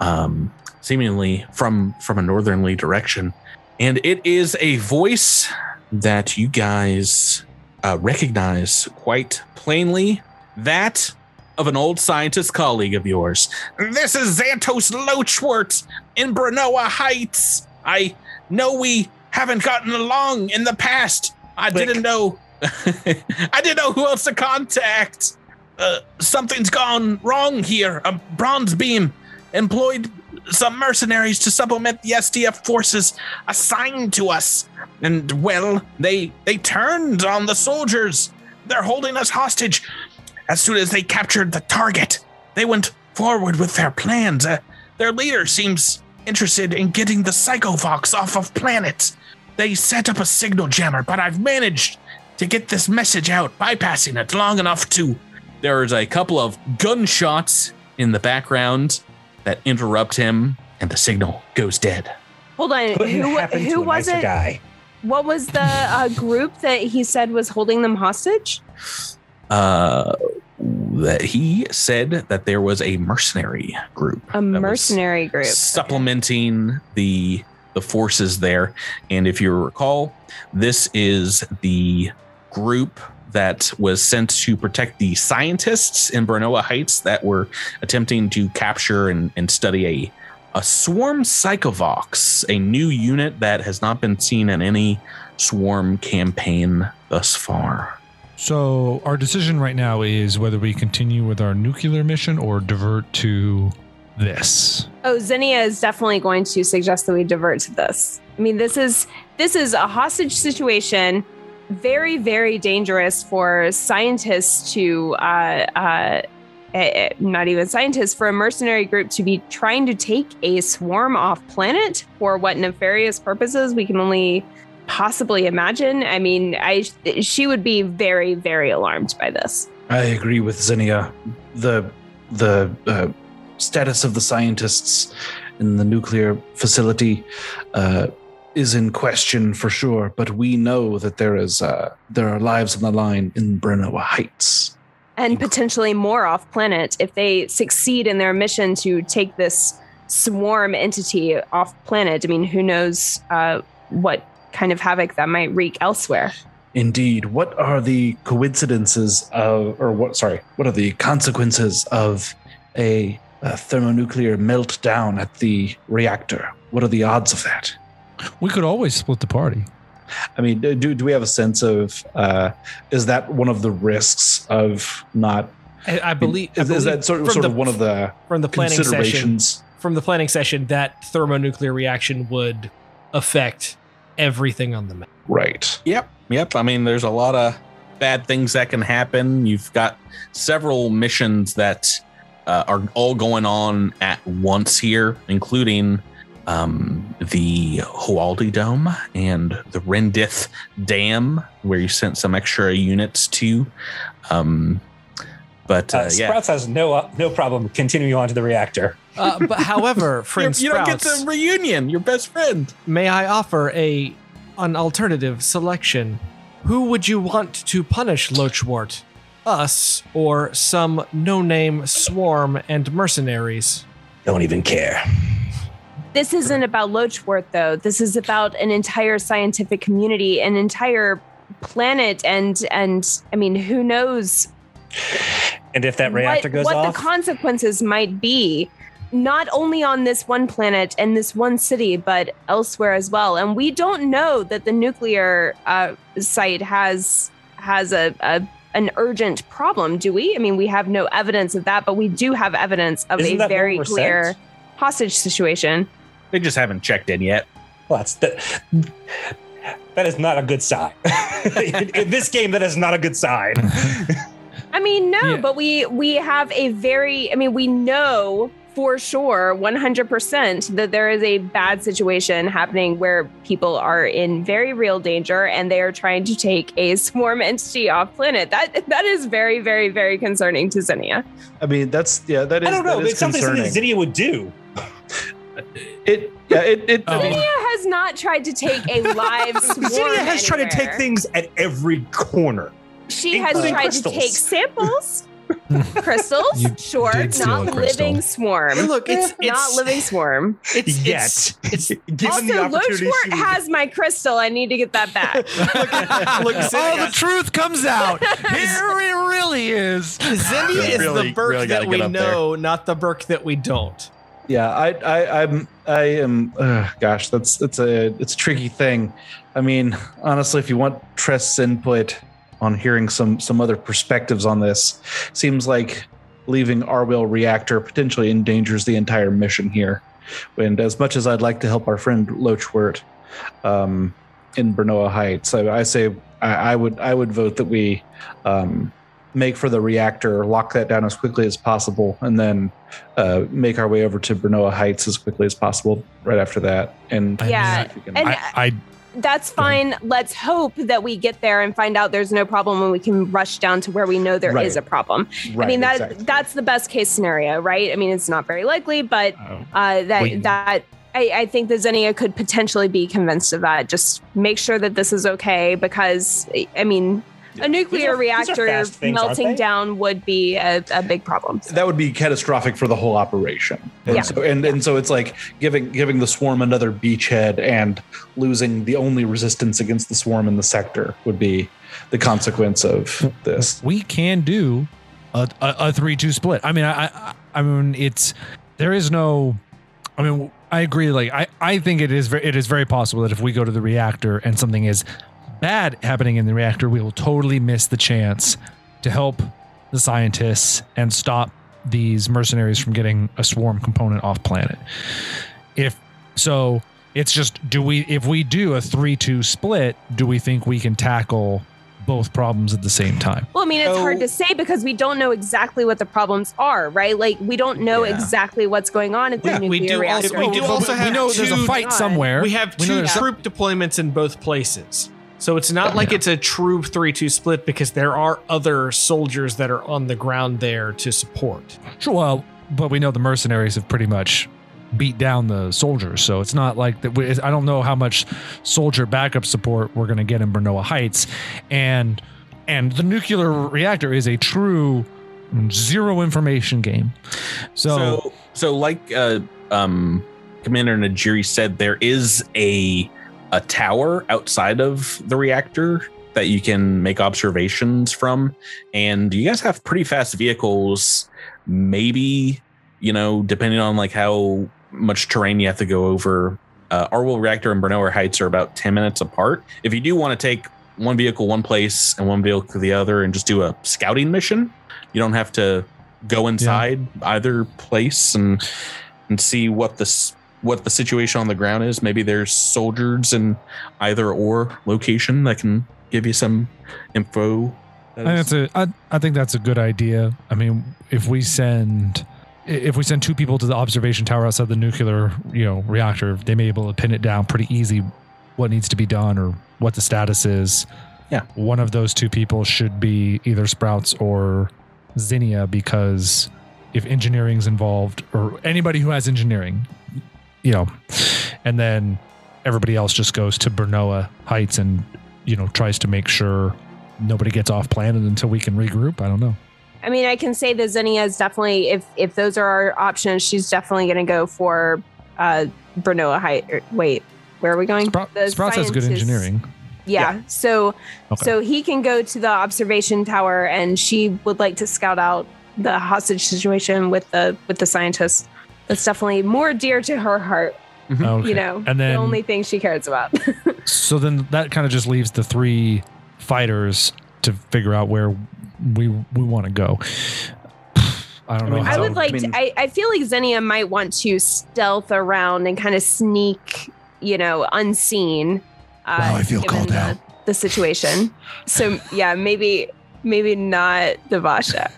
um, seemingly from from a northerly direction, and it is a voice that you guys uh, recognize quite plainly that of an old scientist colleague of yours. This is Xantos Lochwort in Brinnoa Heights. I know we haven't gotten along in the past. I Click. didn't know. (laughs) I didn't know who else to contact. Uh, something's gone wrong here. A bronze beam employed some mercenaries to supplement the SDF forces assigned to us. And well, they they turned on the soldiers. They're holding us hostage. As soon as they captured the target, they went forward with their plans. Uh, their leader seems interested in getting the Psychovox off of planet. They set up a signal jammer, but I've managed to get this message out, bypassing it long enough to. There's a couple of gunshots in the background that interrupt him, and the signal goes dead. Hold on. Couldn't Who, who was nicer it? guy. What was the uh, group that he said was holding them hostage? Uh, that he said that there was a mercenary group, A mercenary group. supplementing the the forces there. And if you recall, this is the group that was sent to protect the scientists in Brinnoa Heights that were attempting to capture and, and study a a swarm psychovox, a new unit that has not been seen in any swarm campaign thus far. So our decision right now is whether we continue with our nuclear mission or divert to this. Oh, Zinnia is definitely going to suggest that we divert to this. I mean, this is this is a hostage situation, very very dangerous for scientists to, uh, uh, eh, eh, not even scientists, for a mercenary group to be trying to take a swarm off planet for what nefarious purposes we can only possibly imagine. I mean, I she would be very very alarmed by this. I agree with Zinnia. The the uh, status of the scientists in the nuclear facility uh, is in question for sure, but we know that there is uh, there are lives on the line in Brinnoa Heights. and potentially more off planet if they succeed in their mission to take this swarm entity off planet. I mean, who knows uh, what kind of havoc that might wreak elsewhere? Indeed, what are the coincidences of, or what? Sorry, what are the consequences of a, a thermonuclear meltdown at the reactor? What are the odds of that? We could always split the party. I mean, do do we have a sense of uh, is that one of the risks of not? I, I believe, I Is, is that sort of, from sort the, of one of the from the planning session considerations? from the planning session that thermonuclear reaction would affect everything on the map. Right. Yep. Yep. I mean, there's a lot of bad things that can happen. You've got several missions that uh, are all going on at once here, including um, the Hualdi Dome and the Rendith Dam, where you sent some extra units to. Um, but uh, Uh, yeah, Sprouts has no uh, no problem continuing on to the reactor. Uh, but (laughs) however, you friend you don't get the reunion. Your best friend. may I offer a an alternative selection? Who would you want to punish Lochwart? Us or some no-name swarm and mercenaries? Don't even care. This isn't about Lochworth, though. This is about an entire scientific community, an entire planet, and and I mean, who knows And if that reactor what, goes what off, the consequences might be not only on this one planet and this one city but elsewhere as well and we don't know that the nuclear uh, site has has a, a an urgent problem do we i mean we have no evidence of that but we do have evidence of Isn't a very 1%? clear hostage situation They just haven't checked in yet. well, that's that. That is not a good sign. (laughs) in, in this game, that is not a good sign. I mean, no, Yeah. but we we have a very I mean, we know for sure 100% that there is a bad situation happening where people are in very real danger and they are trying to take a (laughs) swarm entity off planet. That that is very very very concerning to Zinnia. I mean, that's yeah, that is. I don't know. that is It's something concerning. that Zinnia would do. It yeah, it it. Oh. Zinnia has not tried to take a (laughs) live swarm. Zinnia has tried to take things at every corner. She has tried crystals. to take (laughs) samples. (laughs) Crystals, You sure, not living swarm. Hey, look, it's, it's not living swarm. It's, Yet. it's, it's Given also, opportunity, has my crystal. I need to get that back. look, Oh, Zinnia, the truth comes out. Here it really is. Zinnia is Really- the Burke really that we get up there. know, not the Burke that we don't. Yeah, I, I, I'm, I am. Uh, gosh, that's that's a it's a tricky thing. I mean, honestly, if you want Trest's input on hearing some some other perspectives on this, seems like leaving our Arwell reactor potentially endangers the entire mission here. And as much as I'd like to help our friend Lochwort um, in Brinnoa Heights, I, I say I, I would I would vote that we um, make for the reactor, lock that down as quickly as possible, and then uh, make our way over to Brinnoa Heights as quickly as possible right after that. And Yeah, see if we can- and- I, I That's fine. Let's hope that we get there and find out there's no problem and we can rush down to where we know there is Right. a problem. I mean that exactly. that's the best case scenario, right? I mean it's not very likely, but Oh. uh, that Wait. that I, I think that Zinnia could potentially be convinced of that. Just make sure that this is okay because I mean a nuclear are- reactor things, melting down would be a, a big problem. that would be catastrophic for the whole operation. And Yeah. so and, and so it's like giving giving the swarm another beachhead and losing the only resistance against the swarm in the sector would be the consequence of this. we can do a, a, a three-two split. I mean, I, I, I mean, it's there is no. I mean, I agree. Like, I, I think it is very, it is very possible that if we go to the reactor and something is bad happening in the reactor, we will totally miss the chance to help the scientists and stop these mercenaries from getting a swarm component off planet. If so, it's just do we if we do a three-two split, do we think we can tackle both problems at the same time? Well, I mean, it's hard to say because we don't know exactly what the problems are, right? Like, we don't know Yeah. exactly what's going on at the Yeah, we do reactor. also- we do But also we have know there's a fight somewhere. We have two there's- troop deployments in both places. So it's not like it's a true 3 2 split because there are other soldiers that are on the ground there to support. Sure. Well, but we know the mercenaries have pretty much beat down the soldiers, so it's not like that. We, I don't know how much soldier backup support we're going to get in Brinnoa Heights, and and the nuclear reactor is a true zero information game. So, So, so like uh, um, Commander Najiri said, there is a a tower outside of the reactor that you can make observations from, and you guys have pretty fast vehicles. Maybe you know, depending on like how much terrain you have to go over. Uh, Arwell Reactor and Brinnoa Heights are about ten minutes apart. If you do want to take one vehicle one place and one vehicle the other, and just do a scouting mission, you don't have to go inside either place and and see what this what the situation on the ground is. Maybe there's soldiers in either or location that can give you some info. that I think is- that's a. I, I think that's a good idea. I mean, if we send. If we send two people to the observation tower outside the nuclear, you know, reactor, they may be able to pin it down pretty easy what needs to be done or what the status is. Yeah. One of those two people should be either Sprouts or Zinnia because if engineering's involved or anybody who has engineering, you know, and then everybody else just goes to Brinnoa Heights and, you know, tries to make sure nobody gets off planet until we can regroup. I don't know. I mean, I can say that Zinnia is definitely, if if those are our options, she's definitely going to go for uh, Brinnoa Height. or- Wait, where are we going? Sprout, The Sprouts has good scientists- engineering. Yeah. So Okay. so he can go to the observation tower, and she would like to scout out the hostage situation with the with the scientists. That's definitely more dear to her heart. Okay. You know, and then the only thing she cares about. (laughs) so then that kind of just leaves the three fighters to figure out where we we want to go. (sighs) I don't I know. mean, how, I would like. I mean- to, I I feel like Zinnia might want to stealth around and kind of sneak, you know, unseen. Uh, Wow, I feel given called the, out. the situation. So yeah, maybe maybe not Devasho.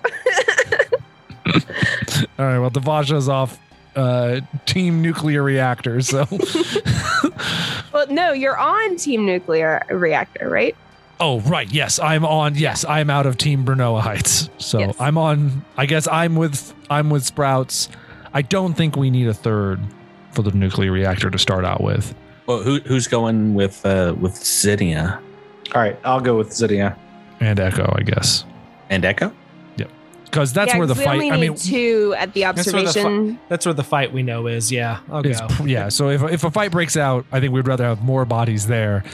(laughs) All right. Well, Devasho's off uh, Team Nuclear Reactor. So, (laughs) well, no, you're on Team Nuclear Reactor, right? oh right, yes, I'm on. Yes, I'm out of Team Brinnoa Heights. So Yes. I'm on. I guess I'm with I'm with Sprouts. I don't think we need a third for the nuclear reactor to start out with. well, who, who's going with uh, with Zinnia All right, I'll go with Zinnia. And Echo, I guess. and Echo? Because that's yeah, where the fight. only I mean, two at the That's where the fi- observation. That's where the fight we know is. Yeah, I'll is, go. yeah. So if if a fight breaks out, I think we'd rather have more bodies there.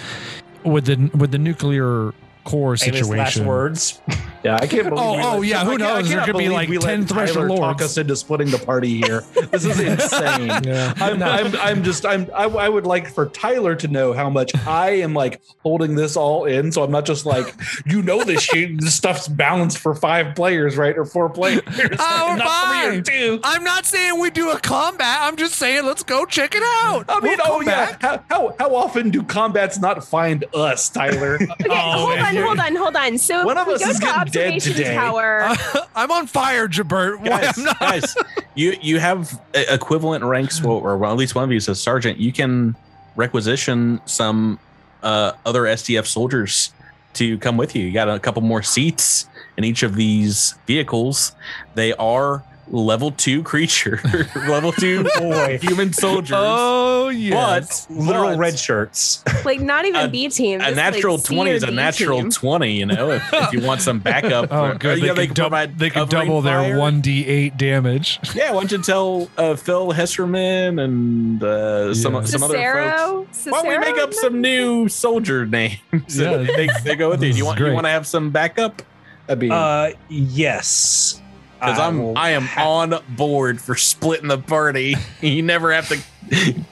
With the with the nuclear core Famous last situation. words. Yeah, I can't (laughs) believe. Oh, we oh, oh yeah, who I knows? There cannot could be, like, we let 10 Thresher Tyler talk Lords. us into splitting the party here. This is (laughs) insane. Yeah. I'm, I'm, I'm just, I'm, I, I would like for Tyler to know how much I am like holding this all in. So I'm not just like, you know, this shit, this stuff's balanced for five players, right? Or four players. (laughs) Oh, not three or fine. two. I'm not saying we do a combat. I'm just saying let's go check it out. I mean, We'll oh yeah. How, how, how often do combats not find us, Tyler? Okay, oh, hold man, on, you're- hold on, hold on. So One of we us go is to getting dead observation today. tower. (laughs) I'm on fire, Jabert. Why guys, I'm not? guys, you you have equivalent ranks, well, or well, at least one of you is a sergeant. You can requisition some uh, other SDF soldiers to come with you. You got a couple more seats in each of these vehicles. They are level two creature, (laughs) level two (laughs) Boy. human soldiers. Oh yes. But Literal but red shirts. (laughs) like not even A- B team. a natural like, 20 is a natural team. 20, you know, if, if you want some backup. Oh, Or- good. yeah, They, can, dou- provide they can covering double their 1d8 damage. Yeah, why don't you tell uh, Phil Hesserman and uh, some Yeah. some other folks? Cicero? Why don't we make up some new soldier names? Yeah. they, they go with you. Do you is want you want to have some backup? That'd be. Uh, yes. Because I I'm will I am ha- on board for splitting the party. (laughs) You never have to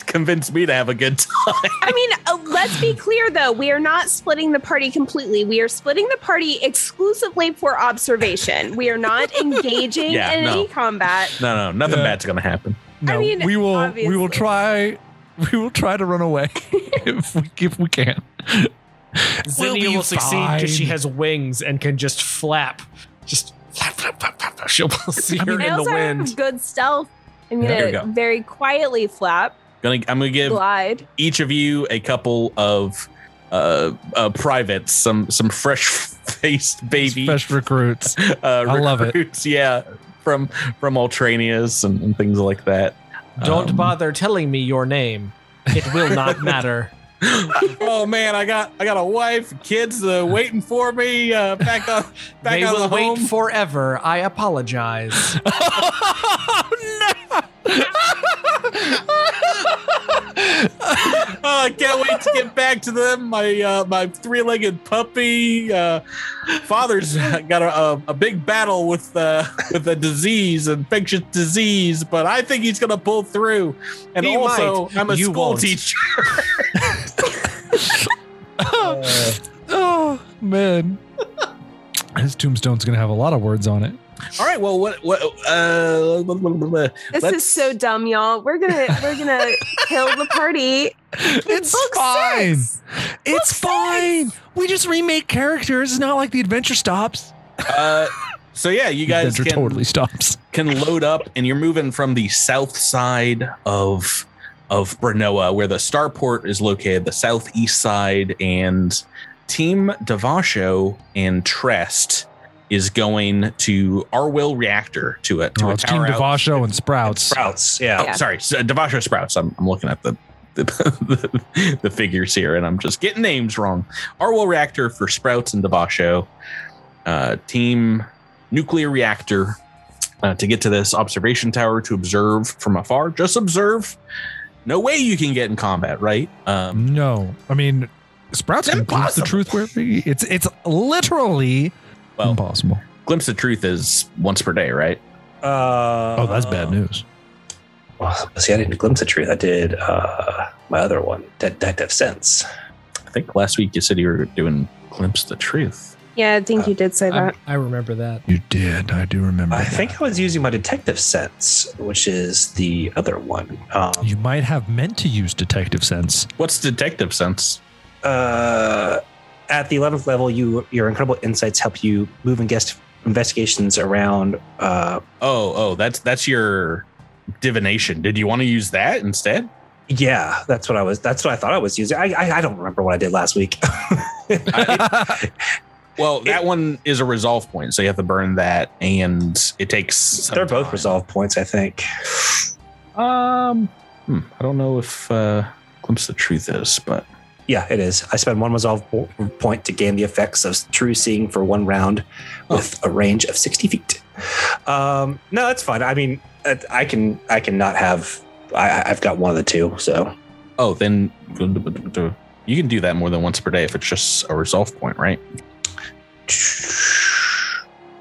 convince me to have a good time. I mean, uh, let's be clear though. We are not splitting the party completely. We are splitting the party exclusively for observation. We are not (laughs) engaging Yeah, in no. any combat. No, no, nothing Yeah. bad's gonna happen. No, mean, we will we will try we will try to run away (laughs) if we if we can. We'll Zinnia will succeed because she has wings and can just flap. Just flap, flap, flap, flap. flap. She'll (laughs) see I mean, I in the wind. have good stealth. I'm gonna you go. very quietly flap, Gonna I'm gonna give glide. each of you a couple of uh, uh privates, some some fresh faced baby Fresh recruits. (laughs) uh, I love it. recruits, Yeah, from from Ultranias and, and things like that. Don't Um, bother telling me your name. It will not (laughs) matter. (laughs) oh man, I got I got a wife, kids uh, waiting for me uh, back on (laughs) back they on will the wait home. forever. I apologize. (laughs) oh, no! I can't wait to get back to them. My uh, my three legged puppy. Uh, father's got a, a, a big battle with uh, with a disease, infectious disease, but I think he's gonna pull through. And He also, might. I'm a You school won't. teacher. (laughs) oh man. His tombstone's gonna have a lot of words on it. All right. Well, what what uh, blah, blah, blah, blah. This Let's- is so dumb, y'all. We're gonna we're gonna kill the party. It's Book fine. six. It's fine. We just remake characters. It's not like the adventure stops. Uh, so yeah, you guys adventure can, totally stops. can load up, and you're moving from the south side of of Brinnoa, where the starport is located, the southeast side, and Team Devasho and Trest is going to Arwill Reactor to it. To Oh, a it's Team tower out- Devasho and Sprouts. Sprouts. Yeah. Oh, sorry, so Devasho Sprouts. I'm, I'm looking at the the, (laughs) the the figures here, and I'm just getting names wrong. Arwell Reactor for Sprouts and Devasho. Uh, team Nuclear Reactor uh, to get to this observation tower to observe from afar. Just observe. No way you can get in combat, right? Um, No, I mean, Sprouts It's can glimpse the truth where it's it's literally Well- impossible. glimpse of truth is once per day, right? Uh, Oh, that's bad news. Well, see, I didn't glimpse the truth. I did uh, my other one, Detective Sense. I think last week you said you were doing glimpse the truth. Yeah, I think you did say that. I remember that. You did. I do remember. I that. think I was using my Detective Sense, which is the other one. Um, you might have meant to use detective sense. What's detective sense? uh, at the 11th level, you your incredible insights help you move and guest investigations around. Uh, Oh, oh, that's that's your divination. Did you want to use that instead? yeah, that's what I was. That's what I thought I was using. I I, I don't remember what I did last week. (laughs) (laughs) Well, that one is a resolve point, so you have to burn that, and it takes. some They're both time. resolve points, I think. Um, hmm, I don't know if uh, glimpse the truth is, but Yeah, it is. I spend one resolve point to gain the effects of true seeing for one round with a range of 60 feet. Um, no, that's fine. I mean, uh, I can I can not have. I, I've got one of the two, so Oh, then you can do that more than once per day if it's just a resolve point, right?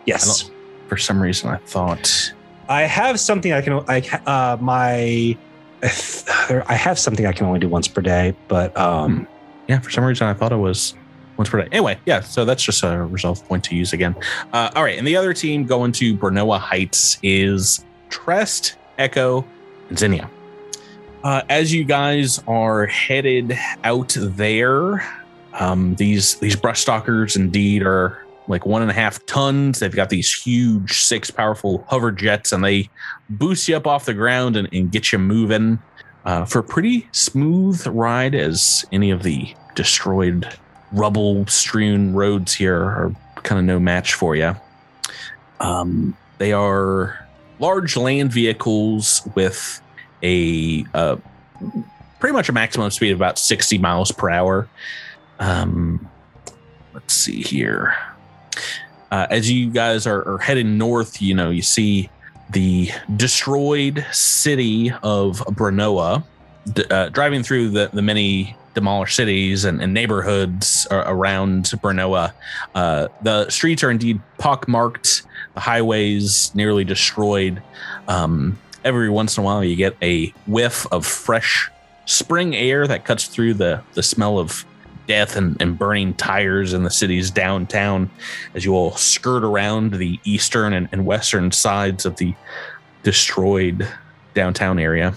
Yes. For some reason, I thought. I have something I can. I uh, my. I have something I can only do once per day, but um, Yeah, for some reason, I thought it was once per day. Anyway, yeah, so that's just a resolve point to use again. Uh, all right, and the other team going to Brinnoa Heights is Trest, Echo, and Zinnia. Uh, as you guys are headed out there, um, these these brush stalkers indeed are like one and a half tons. They've got these huge, six powerful hover jets, and they boost you up off the ground and, and get you moving uh, for a pretty smooth ride. As any of the destroyed, rubble-strewn roads here are kind of no match for you. Um, they are large land vehicles with a uh, pretty much a maximum speed of about 60 miles per hour. Um, let's see here. Uh, as you guys are, are heading north, you know, you see the destroyed city of Brinnoa, d- uh, driving through the, the many demolished cities and, and neighborhoods around Brinnoa. Uh, the streets are indeed pockmarked, the highways nearly destroyed. Um, every once in a while, you get a whiff of fresh spring air that cuts through the, the smell of death and, and burning tires in the city's downtown as you all skirt around the eastern and, and western sides of the destroyed downtown area.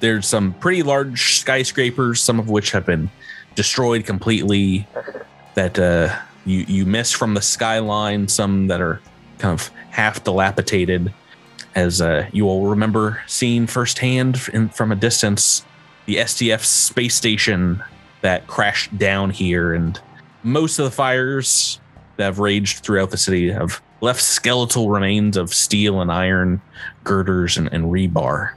There's some pretty large skyscrapers, some of which have been destroyed completely that uh, you, you miss from the skyline, some that are kind of half dilapidated. As uh, you all remember seeing firsthand in, from a distance the SDF space station that crashed down here, and most of the fires that have raged throughout the city have left skeletal remains of steel and iron girders and, and rebar.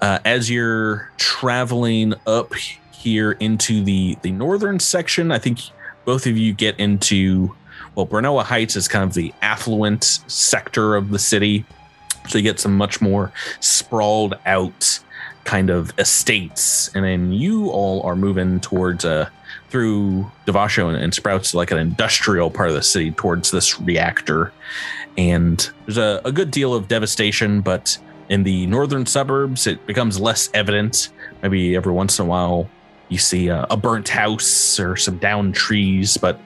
Uh, as you're traveling up here into the the northern section, I think both of you get into well, Brinnoa Heights is kind of the affluent sector of the city, so you get some much more sprawled out kind of estates, and then you all are moving towards uh through Devasho and, and Sprouts like an industrial part of the city towards this reactor, and there's a, a good deal of devastation, but in the northern suburbs, it becomes less evident. Maybe every once in a while, you see a, a burnt house or some downed trees, but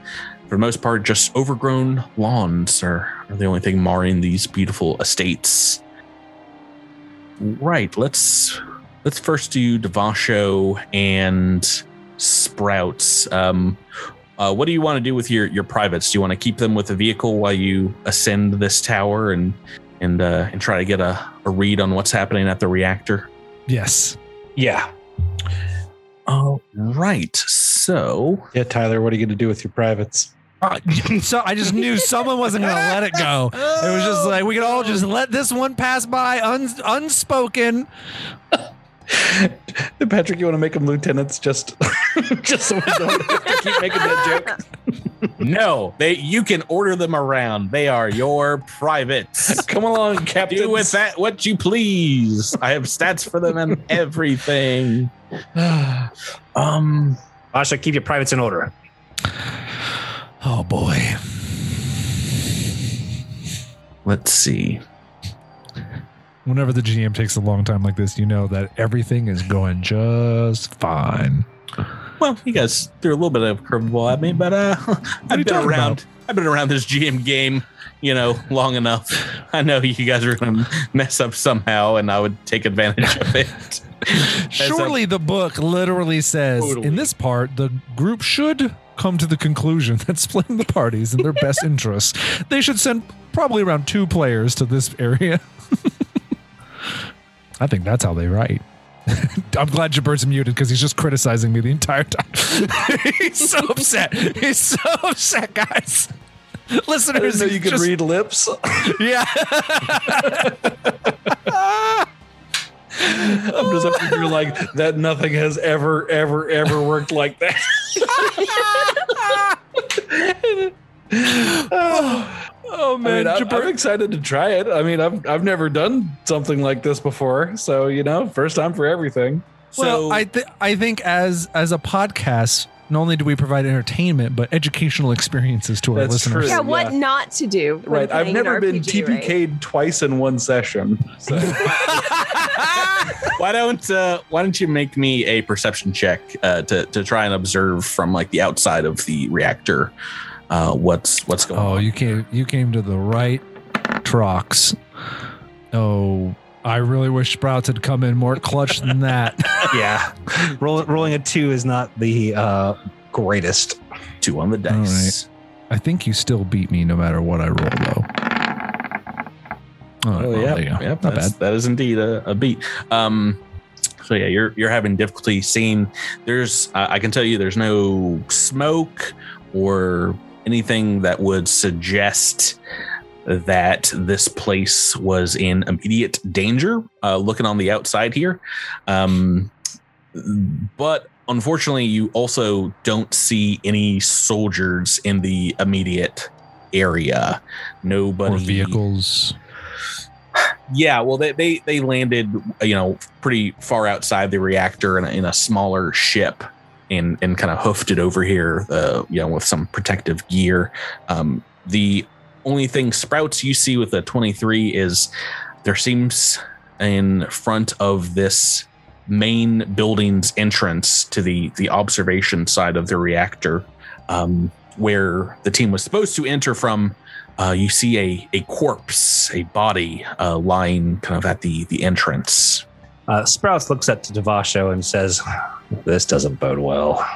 for the most part, just overgrown lawns are, are the only thing marring these beautiful estates. Right, let's let's first do Devasho and Sprouts. Um, uh, what do you want to do with your your privates? Do you want to keep them with the vehicle while you ascend this tower and and uh, and try to get a, a read on what's happening at the reactor? Yes. yeah. All right. So Yeah, Tyler, what are you going to do with your privates? Uh, (laughs) so I just knew someone wasn't going to let it go. It was just like we could all just let this one pass by un- unspoken. (laughs) Patrick, you want to make them lieutenants just (laughs) just so we don't have to keep making that joke? no, they you can order them around. They are your privates. (laughs) Come along, Captain. Do with that what you please. I have stats for them and everything. (sighs) Um, Asha, keep your privates in order. Oh boy. let's see. Whenever the GM takes a long time like this, you know that everything is going just fine. Well, you guys threw a little bit of curveball at me, but uh, (laughs) I've been around. about? I've been around this GM game, you know, long enough. I know you guys are going to mess up somehow, and I would take advantage of it. As (laughs) a- Surely the book literally says Totally. in this part the group should come to the conclusion (laughs) that splitting the parties in their best interests. They should send probably around two players to this area. I think that's how they write. (laughs) I'm glad Jabert's muted because he's just criticizing me the entire time. (laughs) he's so upset. He's so upset, guys. (laughs) Listeners, didn't you could just- read lips. Yeah. I'm just over here like that. Nothing has ever, ever, ever worked like that. (sighs) (sighs) (sighs) Oh I mean, I'm, I'm excited to try it. I mean, I've I've never done something like this before, so you know, first time for everything. well, I th- I think as as a podcast, not only do we provide entertainment, but educational experiences to our That's listeners. true. Yeah, what Yeah. not to do? when Right, I've never been RPG, right? TPK'd twice in one session. So (laughs) why don't uh, why don't you make me a perception check uh, to to try and observe from like the outside of the reactor uh, what's what's going Oh, on? you came you came to the right Trox. Oh, I really wish Sprouts had come in more clutch than that. (laughs) yeah. Roll, rolling a two is not the uh, greatest. Two on the dice. I think you still beat me no matter what I roll, though. Oh, Oh yeah, there you go. yeah, Not that's, bad. that is indeed a, a beat. Um, so yeah, you're you're having difficulty seeing. There's uh, I can tell you there's no smoke or anything that would suggest that this place was in immediate danger. Uh, looking on the outside here, um, but unfortunately, you also don't see any soldiers in the immediate area. Nobody Or vehicles. yeah, well, they, they they landed, you know, pretty far outside the reactor in a, in a smaller ship, and and kind of hoofed it over here, uh, you know, with some protective gear. Um, the only thing sprouts you see with the twenty three is there seems in front of this main building's entrance to the the observation side of the reactor, um, where the team was supposed to enter from uh, you see a, a corpse, a body uh, lying kind of at the, the entrance. Uh, Sprouts looks at Devasho and says, This doesn't bode well.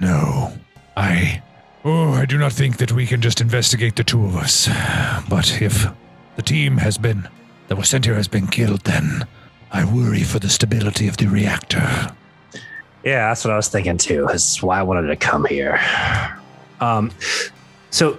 No, I. Oh, I do not think that we can just investigate the two of us. But if the team has been, that was sent here has been killed, then I worry for the stability of the reactor. Yeah, that's what I was thinking too. That's why I wanted to come here. Um, so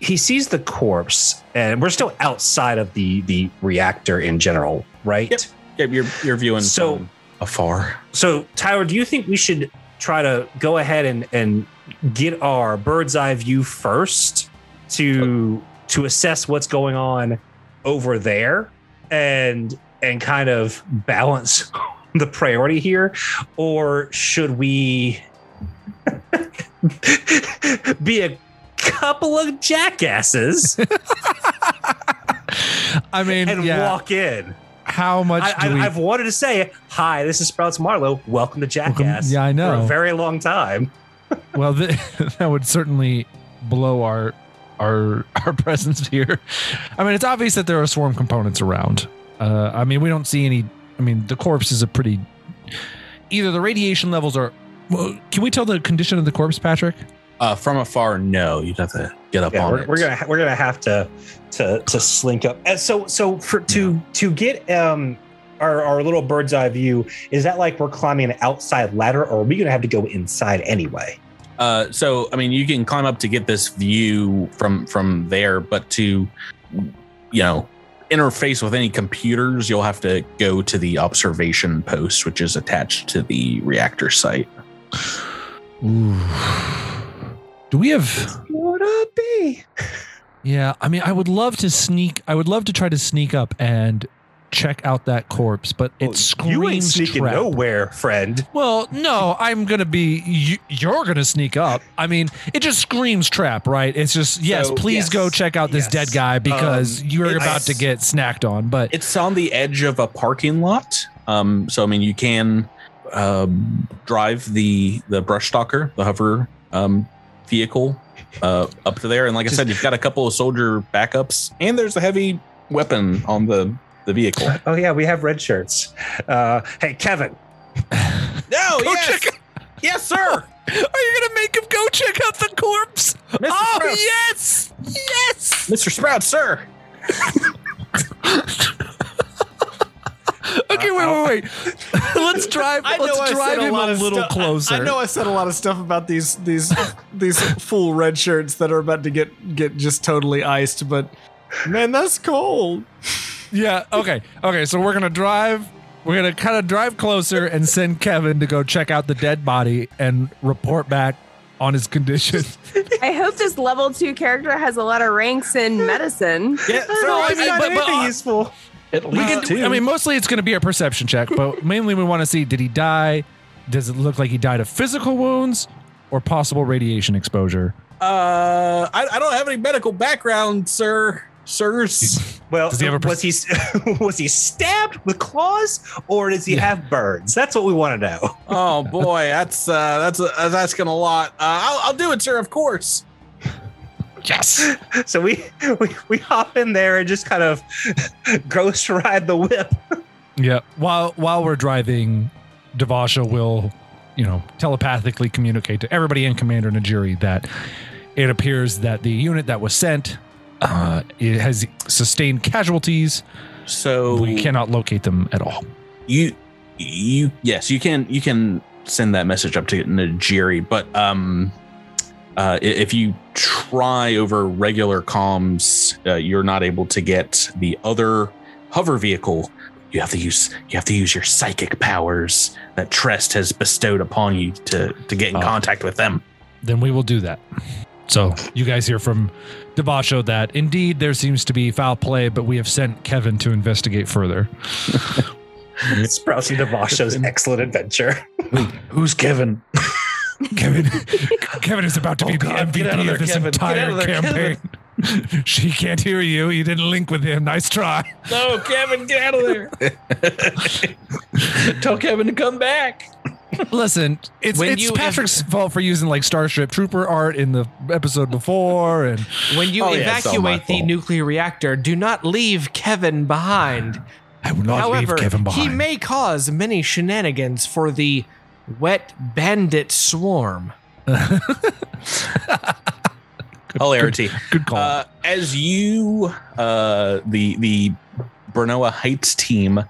he sees the corpse, and we're still outside of the the reactor in general, right? Yep. Yeah, you're, you're viewing So- from afar. So, Tyler, do you think we should try to go ahead and and get our bird's eye view first to to assess what's going on over there and and kind of balance (laughs) the priority here or should we (laughs) be a couple of jackasses (laughs) I mean, and yeah. walk in how much I, do we? I, I've wanted to say, "Hi, this is Sprouts Marlowe. Welcome to Jackass." yeah, I know. For a very long time. (laughs) well, th- (laughs) that would certainly blow our our (laughs) our presence here. I mean, it's obvious that there are swarm components around. Uh, I mean, we don't see any. I mean, the corpse is a pretty. Either the radiation levels are. Well, can we tell the condition of the corpse, Patrick? Uh, from afar, no, you'd have to get up Yeah, on we're, it. we're gonna we're gonna have to to to slink up. And so so for to to get um our our little bird's eye view, is that like we're climbing an outside ladder, or are we gonna have to go inside anyway? Uh, so I mean, you can climb up to get this view from from there, but to you know interface with any computers, you'll have to go to the observation post, which is attached to the reactor site. Ooh. Do we have? What up, be? Yeah, I mean, I would love to sneak. I would love to try to sneak up and check out that corpse, but it screams you ain't sneaking trap. nowhere, friend. Well, no, I'm gonna be. You, you're gonna sneak up. I mean, it just screams trap, right? It's just yes. So, please yes, go check out this yes. dead guy because Um, you're about to get snacked on. But It's on the edge of a parking lot. Um, so I mean, you can um, drive the the brush stalker, the hover um, vehicle, uh, up to there. And like I said, you've got a couple of soldier backups, and there's a heavy weapon on the the vehicle. (laughs) Oh yeah, we have red shirts. Uh, hey, Kevin. (laughs) No, Go yes, check yes, sir. (laughs) are you gonna make him go check out the corpse? Mr. Oh Sprouts. yes, yes. Mr. Sprout, sir. (laughs) Okay, wait, wait, wait. (laughs) let's drive. I know let's I drive said a him lot a of little stuff- I- closer. I, know I said a lot of stuff about these these (laughs) these full red shirts that are about to get get just totally iced, but man, that's cold. Yeah. Okay. Okay. So we're gonna drive. We're gonna kind of drive closer and send Kevin to go check out the dead body and report back on his condition. I hope this level two character has a lot of ranks in medicine. Yeah, No, I mean, but, but, uh, useful. At least can, two. I mean, mostly it's going to be a perception check, but mainly we want to see did he die? Does it look like he died of physical wounds or possible radiation exposure? Uh, I, I don't have any medical background, sir. Sirs. (laughs) Well, Does he have a was he (laughs) was he stabbed with claws, or does he Yeah. have burns? That's what we want to know. Oh boy, that's uh, that's uh, that's asking a lot. Uh, I'll, I'll do it, sir. Of course. Yes. (laughs) So we we, we hop in there and just kind of (laughs) ghost ride the whip. Yeah. While while we're driving, Devasho will, you know, telepathically communicate to everybody in Commander Najiri that it appears that the unit that was sent uh, it has sustained casualties. So we cannot locate them at all. you you yes you can you can send that message up to Najiri, but um, uh, if you try over regular comms, uh, you're not able to get the other hover vehicle. You have to use you have to use your psychic powers that Trest has bestowed upon you to to get in Oh. contact with them. Then we will do that. So you guys hear from Devasho that indeed there seems to be foul play, but we have sent Kevin to investigate further. (laughs) Sprousy Devasho's (laughs) excellent adventure. Who's Kevin? (laughs) Kevin (laughs) Kevin is about to be Oh, the God, MVP of there, of this Kevin. Entire of there, campaign. (laughs) she can't hear you. You didn't link with him. Nice try. No, Kevin, get out of there. (laughs) Tell Kevin to come back. Listen, it's When it's you- Patrick's fault for using like Starship Trooper art in the episode before, and When you Oh, yeah, it's all my evacuate the fault. nuclear reactor, do not leave Kevin behind. I will not However, leave Kevin behind. he may cause many shenanigans for the wet bandit swarm. Hilarity. Good call. Uh, as you, uh, the the Brinnoa Heights team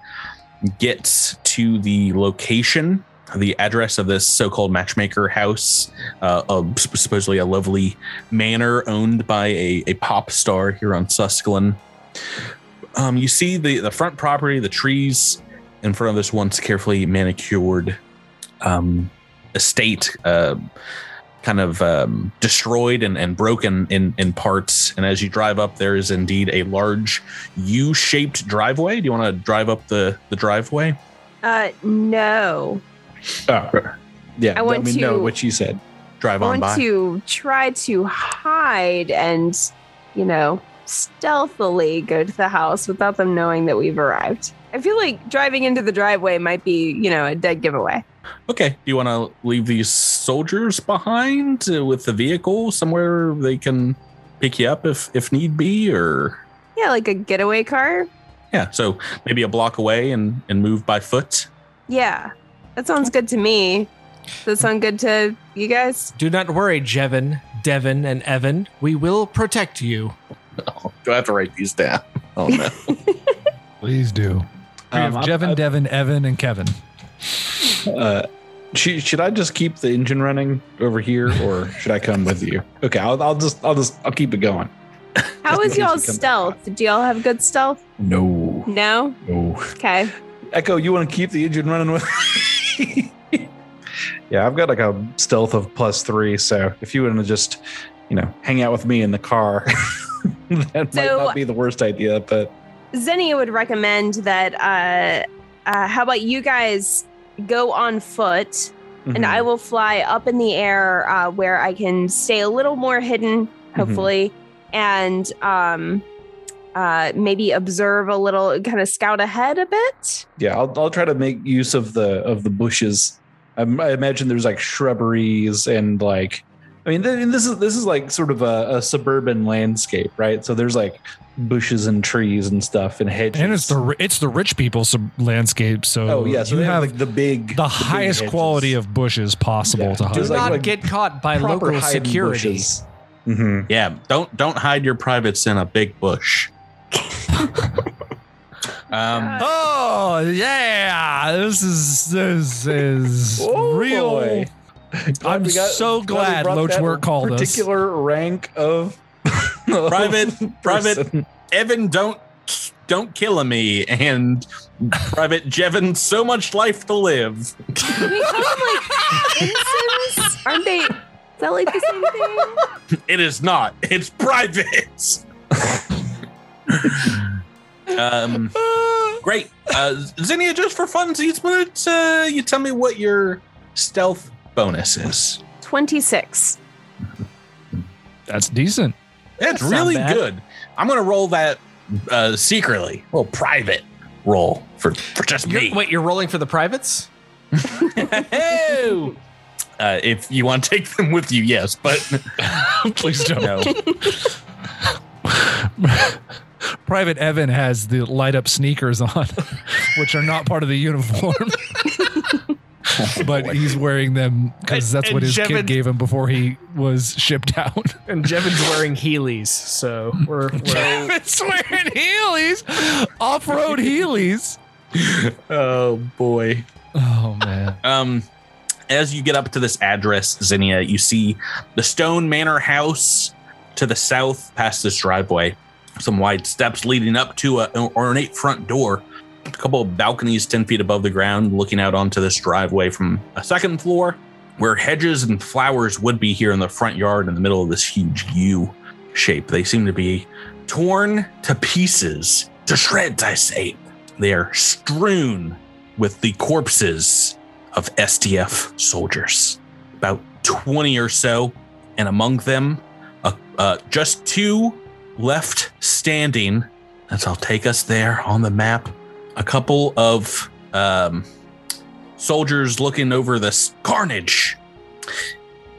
gets to the location, the address of this so-called matchmaker house, uh, of sup- supposedly a lovely manor owned by a, a pop star here on Suskillon. Um, you see the the front property, the trees in front of this once carefully manicured um, estate. Uh, kind of um, destroyed and, and broken in, in parts. And as you drive up, there is indeed a large U shaped driveway. Do you want to drive up the, the driveway? Uh, no. Oh, yeah. I want mean, no, to- what you said. Drive I on want to try to hide and, you know, stealthily go to the house without them knowing that we've arrived. I feel like driving into the driveway might be, you know, a dead giveaway. Okay. Do you want to leave these soldiers behind uh, with the vehicle somewhere they can pick you up if, if need be? Or, Yeah, like a getaway car. yeah, so maybe a block away and, and move by foot. Yeah, that sounds good to me. Does that sound good to you guys? Do not worry, Jevin, Devin, and Evan. We will protect you. Do I have to write these down? Oh, no. (laughs) Please do. We have Um, I- Jevin, I- Devin, Evan, and Kevin. Uh, should, should I just keep the engine running over here, or should I come with you? Okay, I'll, I'll just I'll just I'll keep it going. How in is case y'all's you come stealth? Do y'all have good stealth? No, No? no. Okay. Echo, you want to keep the engine running with? (laughs) yeah, I've got like a stealth of plus three, so if you want to just, you know, hang out with me in the car, (laughs) that might not be the worst idea. But Zinnia would recommend that uh uh how about you guys go on foot and Mhm. I will fly up in the air uh where I can stay a little more hidden, hopefully, and um uh maybe observe a little kind of scout ahead a bit. yeah, I'll I'll try to make use of the of the bushes. I, I imagine there's like shrubberies and like, I mean, this is this is like sort of a, a suburban landscape, right? So there's like bushes and trees and stuff and hedges. And it's the it's the rich people's landscape, so oh yeah, so you they have, have like the big the, big highest hedges. quality of bushes possible Yeah. to hide. Do Just like- not like get caught by local hiding security. bushes. Mhm. Yeah, don't don't hide your privates in a big bush. (laughs) um, Oh yeah, this is this is Oh, real. boy. I'm got- so glad we glad Loach Work called us. particular rank of (laughs) Private- private- Evan, don't don't kill me, and Private Jevon, so much life to live. Can we call them like ensigns? Aren't they? Is that like the same thing? It is not. It's private. um, great. Uh, Zinnia, just for funsies, would uh, you tell me what your stealth bonus is? 26. That's decent. It's That's really good. I'm gonna roll that uh, secretly, a little private roll for for just You're, me. wait, you're rolling for the privates? (laughs) Hey! uh, if you want to take them with you, yes, but (laughs) Please don't. no. (laughs) Private Evan has the light up sneakers on, which are not part of the uniform. (laughs) but he's wearing them because And- that's what his Jevon- kid gave him before he was shipped out. (laughs) And Jevon's wearing Heelys, so we're, we're (laughs) Jevin's wearing Heelys, off road Heelys. oh boy. Oh man. Um, as you get up to this address, Zinnia, you see the Stone Manor House to the south, past this driveway. Some wide steps leading up to a, an ornate front door. A couple of balconies 10 feet above the ground, looking out onto this driveway from a second floor, where hedges and flowers would be here in the front yard in the middle of this huge U shape. They seem to be torn to pieces, to shreds, I say. They are strewn with the corpses of SDF soldiers, about 20 or so, and among them, uh, uh, just two left standing. That's I'll take us there on the map. A couple of um, soldiers looking over this carnage.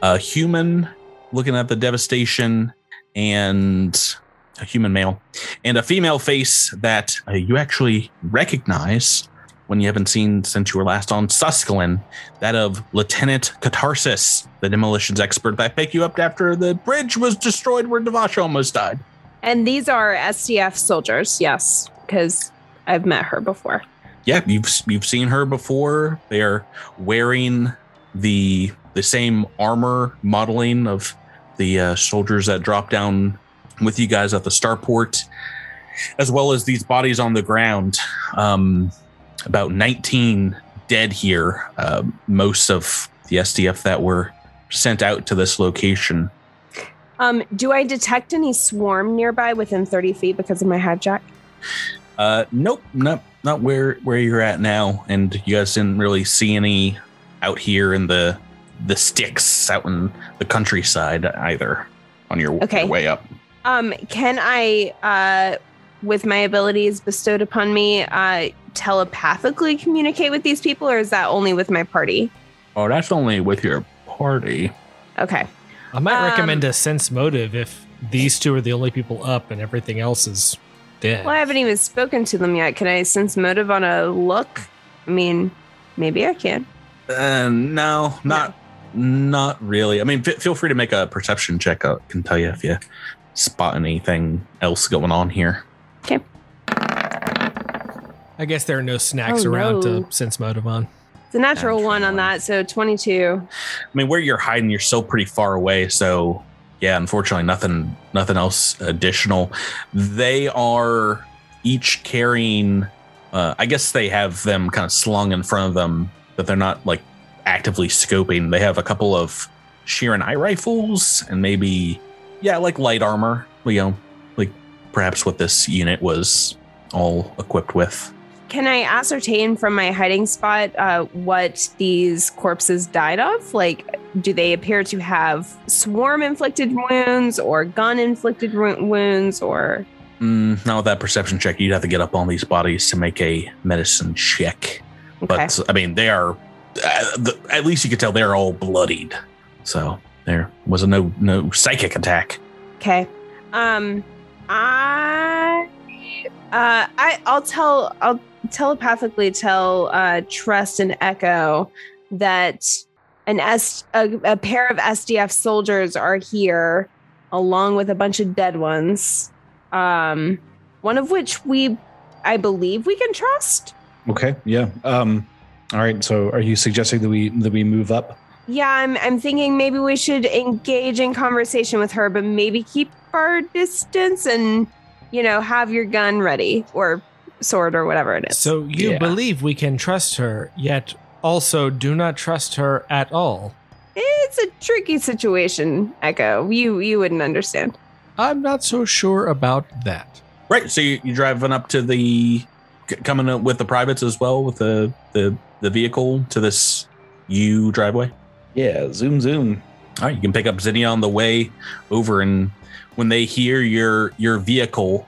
A human looking at the devastation, and a human male, and a female face that uh, you actually recognize when you haven't seen since you were last on Suskillon, that of Lieutenant Catharsis, the demolitions expert that picked you up after the bridge was destroyed where Devash almost died. And these are SDF soldiers, yes, because I've met her before. Yeah, you've you've seen her before. They are wearing the the same armor modeling of the uh, soldiers that dropped down with you guys at the starport, as well as these bodies on the ground. Um, about 19 dead here. Uh, most of the SDF that were sent out to this location. Um, do I detect any swarm nearby within 30 feet because of my hijack? Uh, nope, nope, not where where you're at now. And you guys didn't really see any out here in the the sticks out in the countryside either on your, Okay. your way up. Um, can I, uh, with my abilities bestowed upon me, uh, telepathically communicate with these people, or is that only with my party? Oh, that's only with your party. Okay. I might Um, recommend a sense motive if these two are the only people up and everything else is dead. Well, I haven't even spoken to them yet. Can I sense motive on a look? I mean, maybe I can. Uh, no, not not really. I mean, f- feel free to make a perception check. I can tell you if you spot anything else going on here. Okay. I guess there are no snacks Oh, around no. to sense motive on. It's a natural Natural one on one. that, so 22. I mean, where you're hiding, you're still pretty far away. So, yeah, unfortunately, nothing, nothing else additional. They are each carrying. Uh, I guess they have them kind of slung in front of them, but they're not like actively scoping. They have a couple of sheer and eye rifles, and maybe, yeah, like light armor. You know, like perhaps what this unit was all equipped with. Can I ascertain from my hiding spot uh, what these corpses died of? Like, do they appear to have swarm inflicted wounds or gun inflicted wounds or. Mm, not with that perception check. You'd have to get up on these bodies to make a medicine check. Okay. But I mean, they are. Uh, the, at least you could tell they're all bloodied. So there was a no no psychic attack. Okay. Um, I, uh, I, I'll tell, I'll telepathically tell uh, Trest and Echo that an S, a, a pair of SDF soldiers are here, along with a bunch of dead ones. Um, one of which we, I believe, we can trust. Okay. Yeah. Um. All right. So, are you suggesting that we that we move up? Yeah, I'm, I'm thinking maybe we should engage in conversation with her, but maybe keep our distance and you know, have your gun ready or sword or whatever it is. So you Yeah. believe we can trust her, yet also do not trust her at all. it's a tricky situation, Echo. You you wouldn't understand. I'm not so sure about that. Right. So you, you driving up to the coming up with the privates as well with the the the vehicle to this U driveway. Yeah, zoom zoom. All right, you can pick up Zinnia on the way over, and when they hear your your vehicle,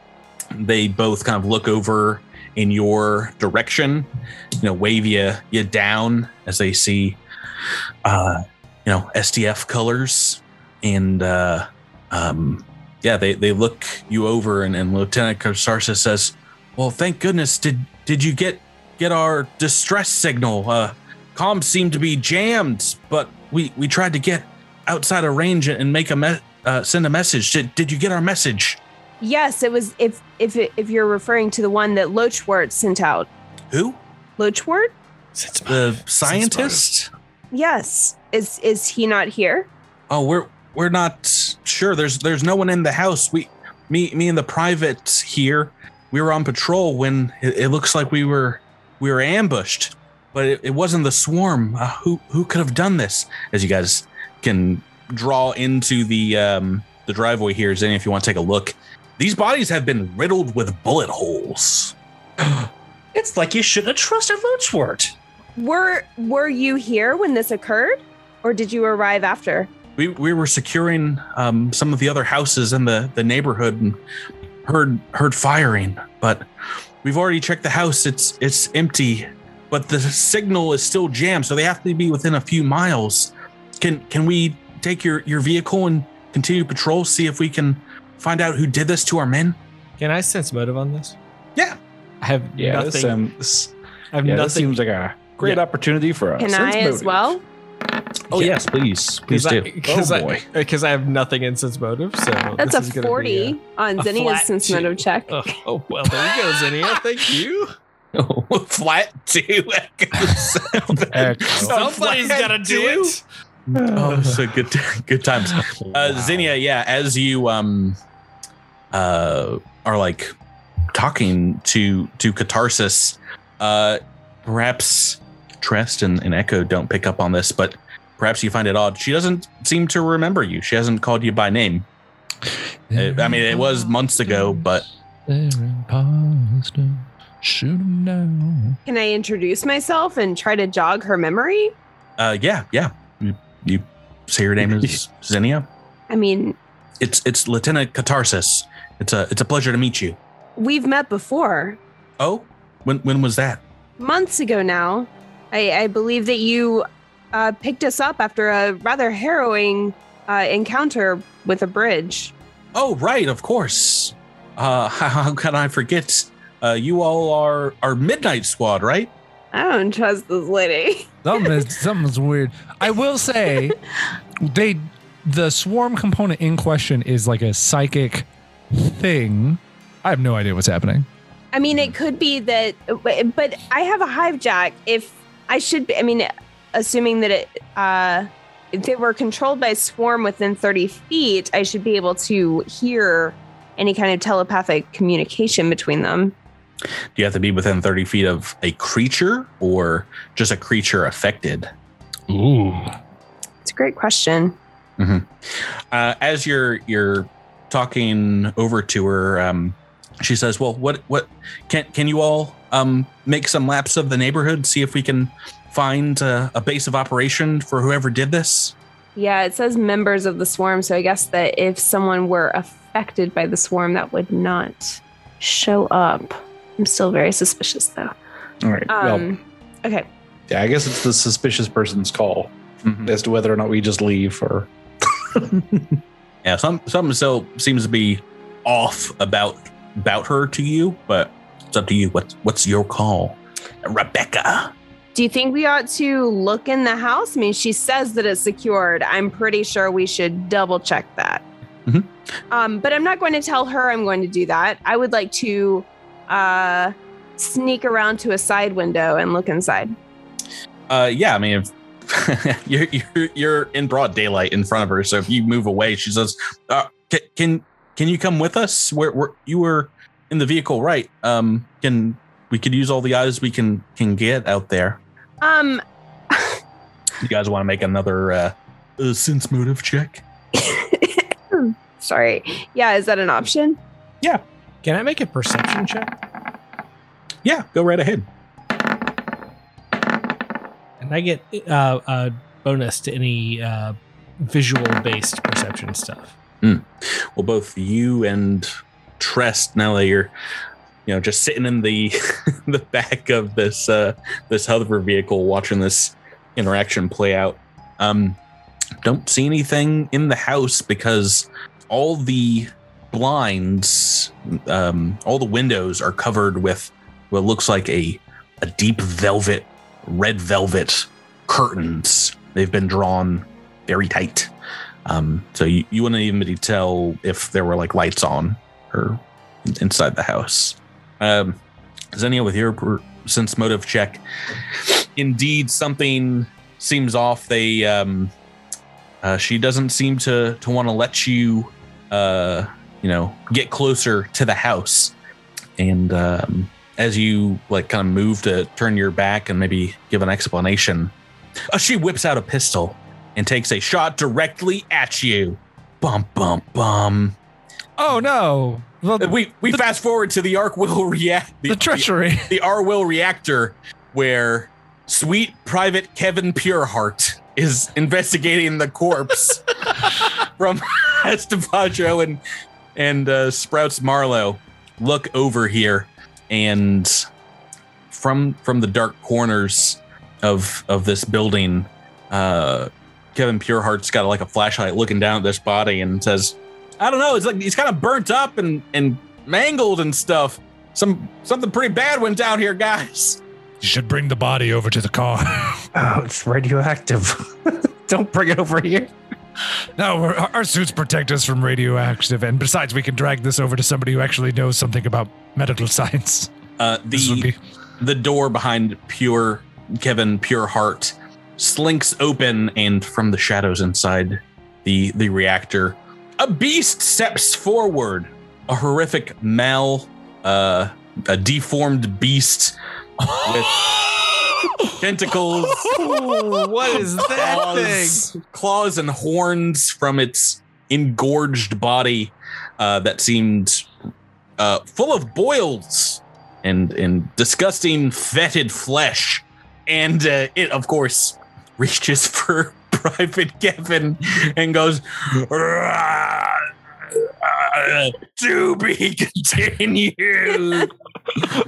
they both kind of look over in your direction. You know, wave you you down as they see, uh, you know, STF colors, and uh, um, yeah, they they look you over, and, and Lieutenant Karsarsa says, "Well, thank goodness. Did did you get get our distress signal? Uh, comms seemed to be jammed, but we we tried to get." outside of range and make a me- uh, send a message. Did, did you get our message? Yes, it was if if it, if you're referring to the one that Lochwart sent out. Who? Lochwart? The scientist? Yes. Is is he not here? Oh, we're we're not sure. There's there's no one in the house. We me me and the private here. We were on patrol when it, it looks like we were we were ambushed, but it, it wasn't the swarm. Uh, who who could have done this? As you guys can draw into the um the driveway here, Zenny, if you want to take a look. These bodies have been riddled with bullet holes. (gasps) It's like you shouldn't have trusted Lochwart. Were were you here when this occurred, or did you arrive after? we we were securing um, some of the other houses in the the neighborhood and heard heard firing but we've already checked the house it's it's empty but the signal is still jammed so they have to be within a few miles can can we take your your vehicle and continue patrol see if we can find out who did this to our men Can I sense motive on this? Yeah. I have Yeah, nothing. this, um, this, I have yeah, this nothing. seems like a great Yeah. opportunity for us. Can I as well? oh Yeah. yes please please do Because oh I, boy because I have nothing in sense motive. So That's this a gonna be forty on Zinnia's sense motive check. Oh, oh, well, there you go, Zinnia. Thank you. (laughs) flat two (laughs) (laughs) Somebody's got to do it. Oh so good (laughs) good times uh zinnia yeah as you um uh are like talking to to catharsis uh perhaps trest and, and echo don't pick up on this but perhaps you find it odd she doesn't seem to remember you she hasn't called you by name Uh, i mean it was months ago but They're imposter. Down. Can I introduce myself and try to jog her memory? uh yeah yeah you, you say your name is (laughs) zinnia I mean, it's it's lieutenant catharsis it's a it's a pleasure to meet you we've met before oh when when was that months ago now. I, I believe that you uh, picked us up after a rather harrowing uh, encounter with a bridge. Oh, right, of course. Uh, (laughs) how, how can I forget? Uh, you all are are Midnight Squad, right? I don't trust this lady. (laughs) Something is, something's weird. I will say, they the swarm component in question is like a psychic thing. I have no idea what's happening. I mean, it could be that, but I have a hive jack. If I should be, I mean, assuming that it, uh, if they were controlled by swarm within 30 feet, I should be able to hear any kind of telepathic communication between them. Do you have to be within 30 feet of a creature or just a creature affected? Ooh. It's a great question. Uh, as you're you're talking over to her, um, she says, "Well, what what can can you all um, make some laps of the neighborhood, see if we can find uh, a base of operation for whoever did this?" Yeah, it says members of the swarm. So I guess that if someone were affected by the swarm, that would not show up. I'm still very suspicious though. All right. well, Um, okay. yeah, I guess it's the suspicious person's call as to whether or not we just leave or. (laughs) Yeah, some something still seems to be off about about her to you, but it's up to you. What's what's your call, Rebecca? Do you think we ought to look in the house? I mean, she says that it's secured. I'm pretty sure we should double check that. Mhm. Um, but I'm not going to tell her I'm going to do that. I would like to uh, sneak around to a side window and look inside. Uh, yeah, I mean, if (laughs) you're you're you're in broad daylight in front of her, so if you move away, she says, uh, can, "Can can you come with us? Where, where you were in the vehicle, right? Um, can we could use all the eyes we can can get out there? Um, You guys want to make another uh, uh sense motive check? (laughs) sorry. Yeah, is that an option? Can I make a perception check? Yeah, go right ahead. And I get uh, a bonus to any uh, visual based perception stuff. Well, both you and Trest, now that you're, you know, just sitting in the (laughs) the back of this uh, this hover vehicle, watching this interaction play out, um, don't see anything in the house because all the blinds, um, all the windows are covered with what looks like a a deep velvet, red velvet curtains. They've been drawn very tight. Um, so you, you wouldn't even be able to tell if there were like lights on or inside the house. Um, Zinnia, with your sense motive check, indeed something seems off. They, um, uh, she doesn't seem to to want to let you, uh, you know, get closer to the house. And um, as you like kind of move to turn your back and maybe give an explanation, uh, she whips out a pistol and takes a shot directly at you. Bum bum bum. Oh no! Uh, We we fast forward to the arc will (laughs) react the treachery. the, the R will reactor where sweet private Kevin Pureheart is investigating the corpse (laughs) from (laughs) Estebajo and and uh, Sprouts Marlowe look over here and from from the dark corners of of this building uh Kevin Pureheart's got like a flashlight looking down at this body and says I don't know it's like he's kind of burnt up and and mangled and stuff some something pretty bad went down here guys You should bring the body over to the car. (laughs) Oh, it's radioactive. (laughs) Don't bring it over here. No, our suits protect us from radioactive, and besides, we can drag this over to somebody who actually knows something about medical (laughs) science. uh This would the be the door behind pure Kevin Pureheart slinks open, and from the shadows inside the the reactor, a beast steps forward. A horrific mal, uh, a deformed beast with (gasps) (gasps) (gasps) (laughs) tentacles, Ooh, what is that claws, claws and horns from its engorged body uh, that seemed uh, full of boils and and disgusting fetid flesh, and uh, it of course (laughs) reaches for (laughs) Private Kevin and goes. "Rah, uh, to be continued.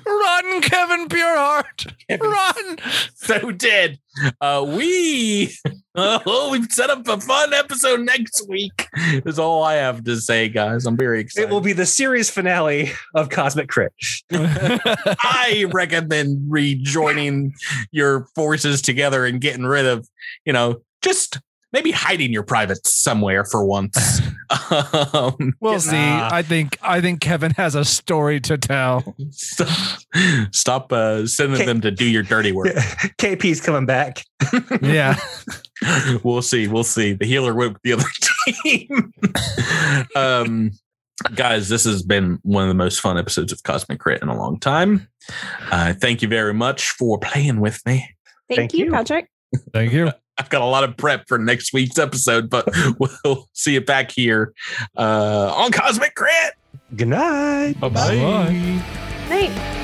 Run, Kevin Pureheart. Run. so dead. Uh, we (laughs) oh, we've set up a fun episode next week. Is all I have to say, guys. I'm very excited. It will be the series finale of Cosmic Crit. (laughs) I recommend rejoining your forces together and getting rid of, you know, just maybe hiding your private somewhere for once. (laughs) um, We'll see. I think I think Kevin has a story to tell. stop stop uh, sending them to do your dirty work. (laughs) KP's coming back. (laughs) Yeah. we'll see. We'll see. The healer went with the other team. um, guys, this has been one of the most fun episodes of Cosmic Crit in a long time. Uh, thank you very much for playing with me. Thank, Thank you, you. Patrick. Thank you. I've got a lot of prep for next week's episode, but (laughs) we'll see you back here uh, on Cosmic Crit. Good night. Bye Bye. Night.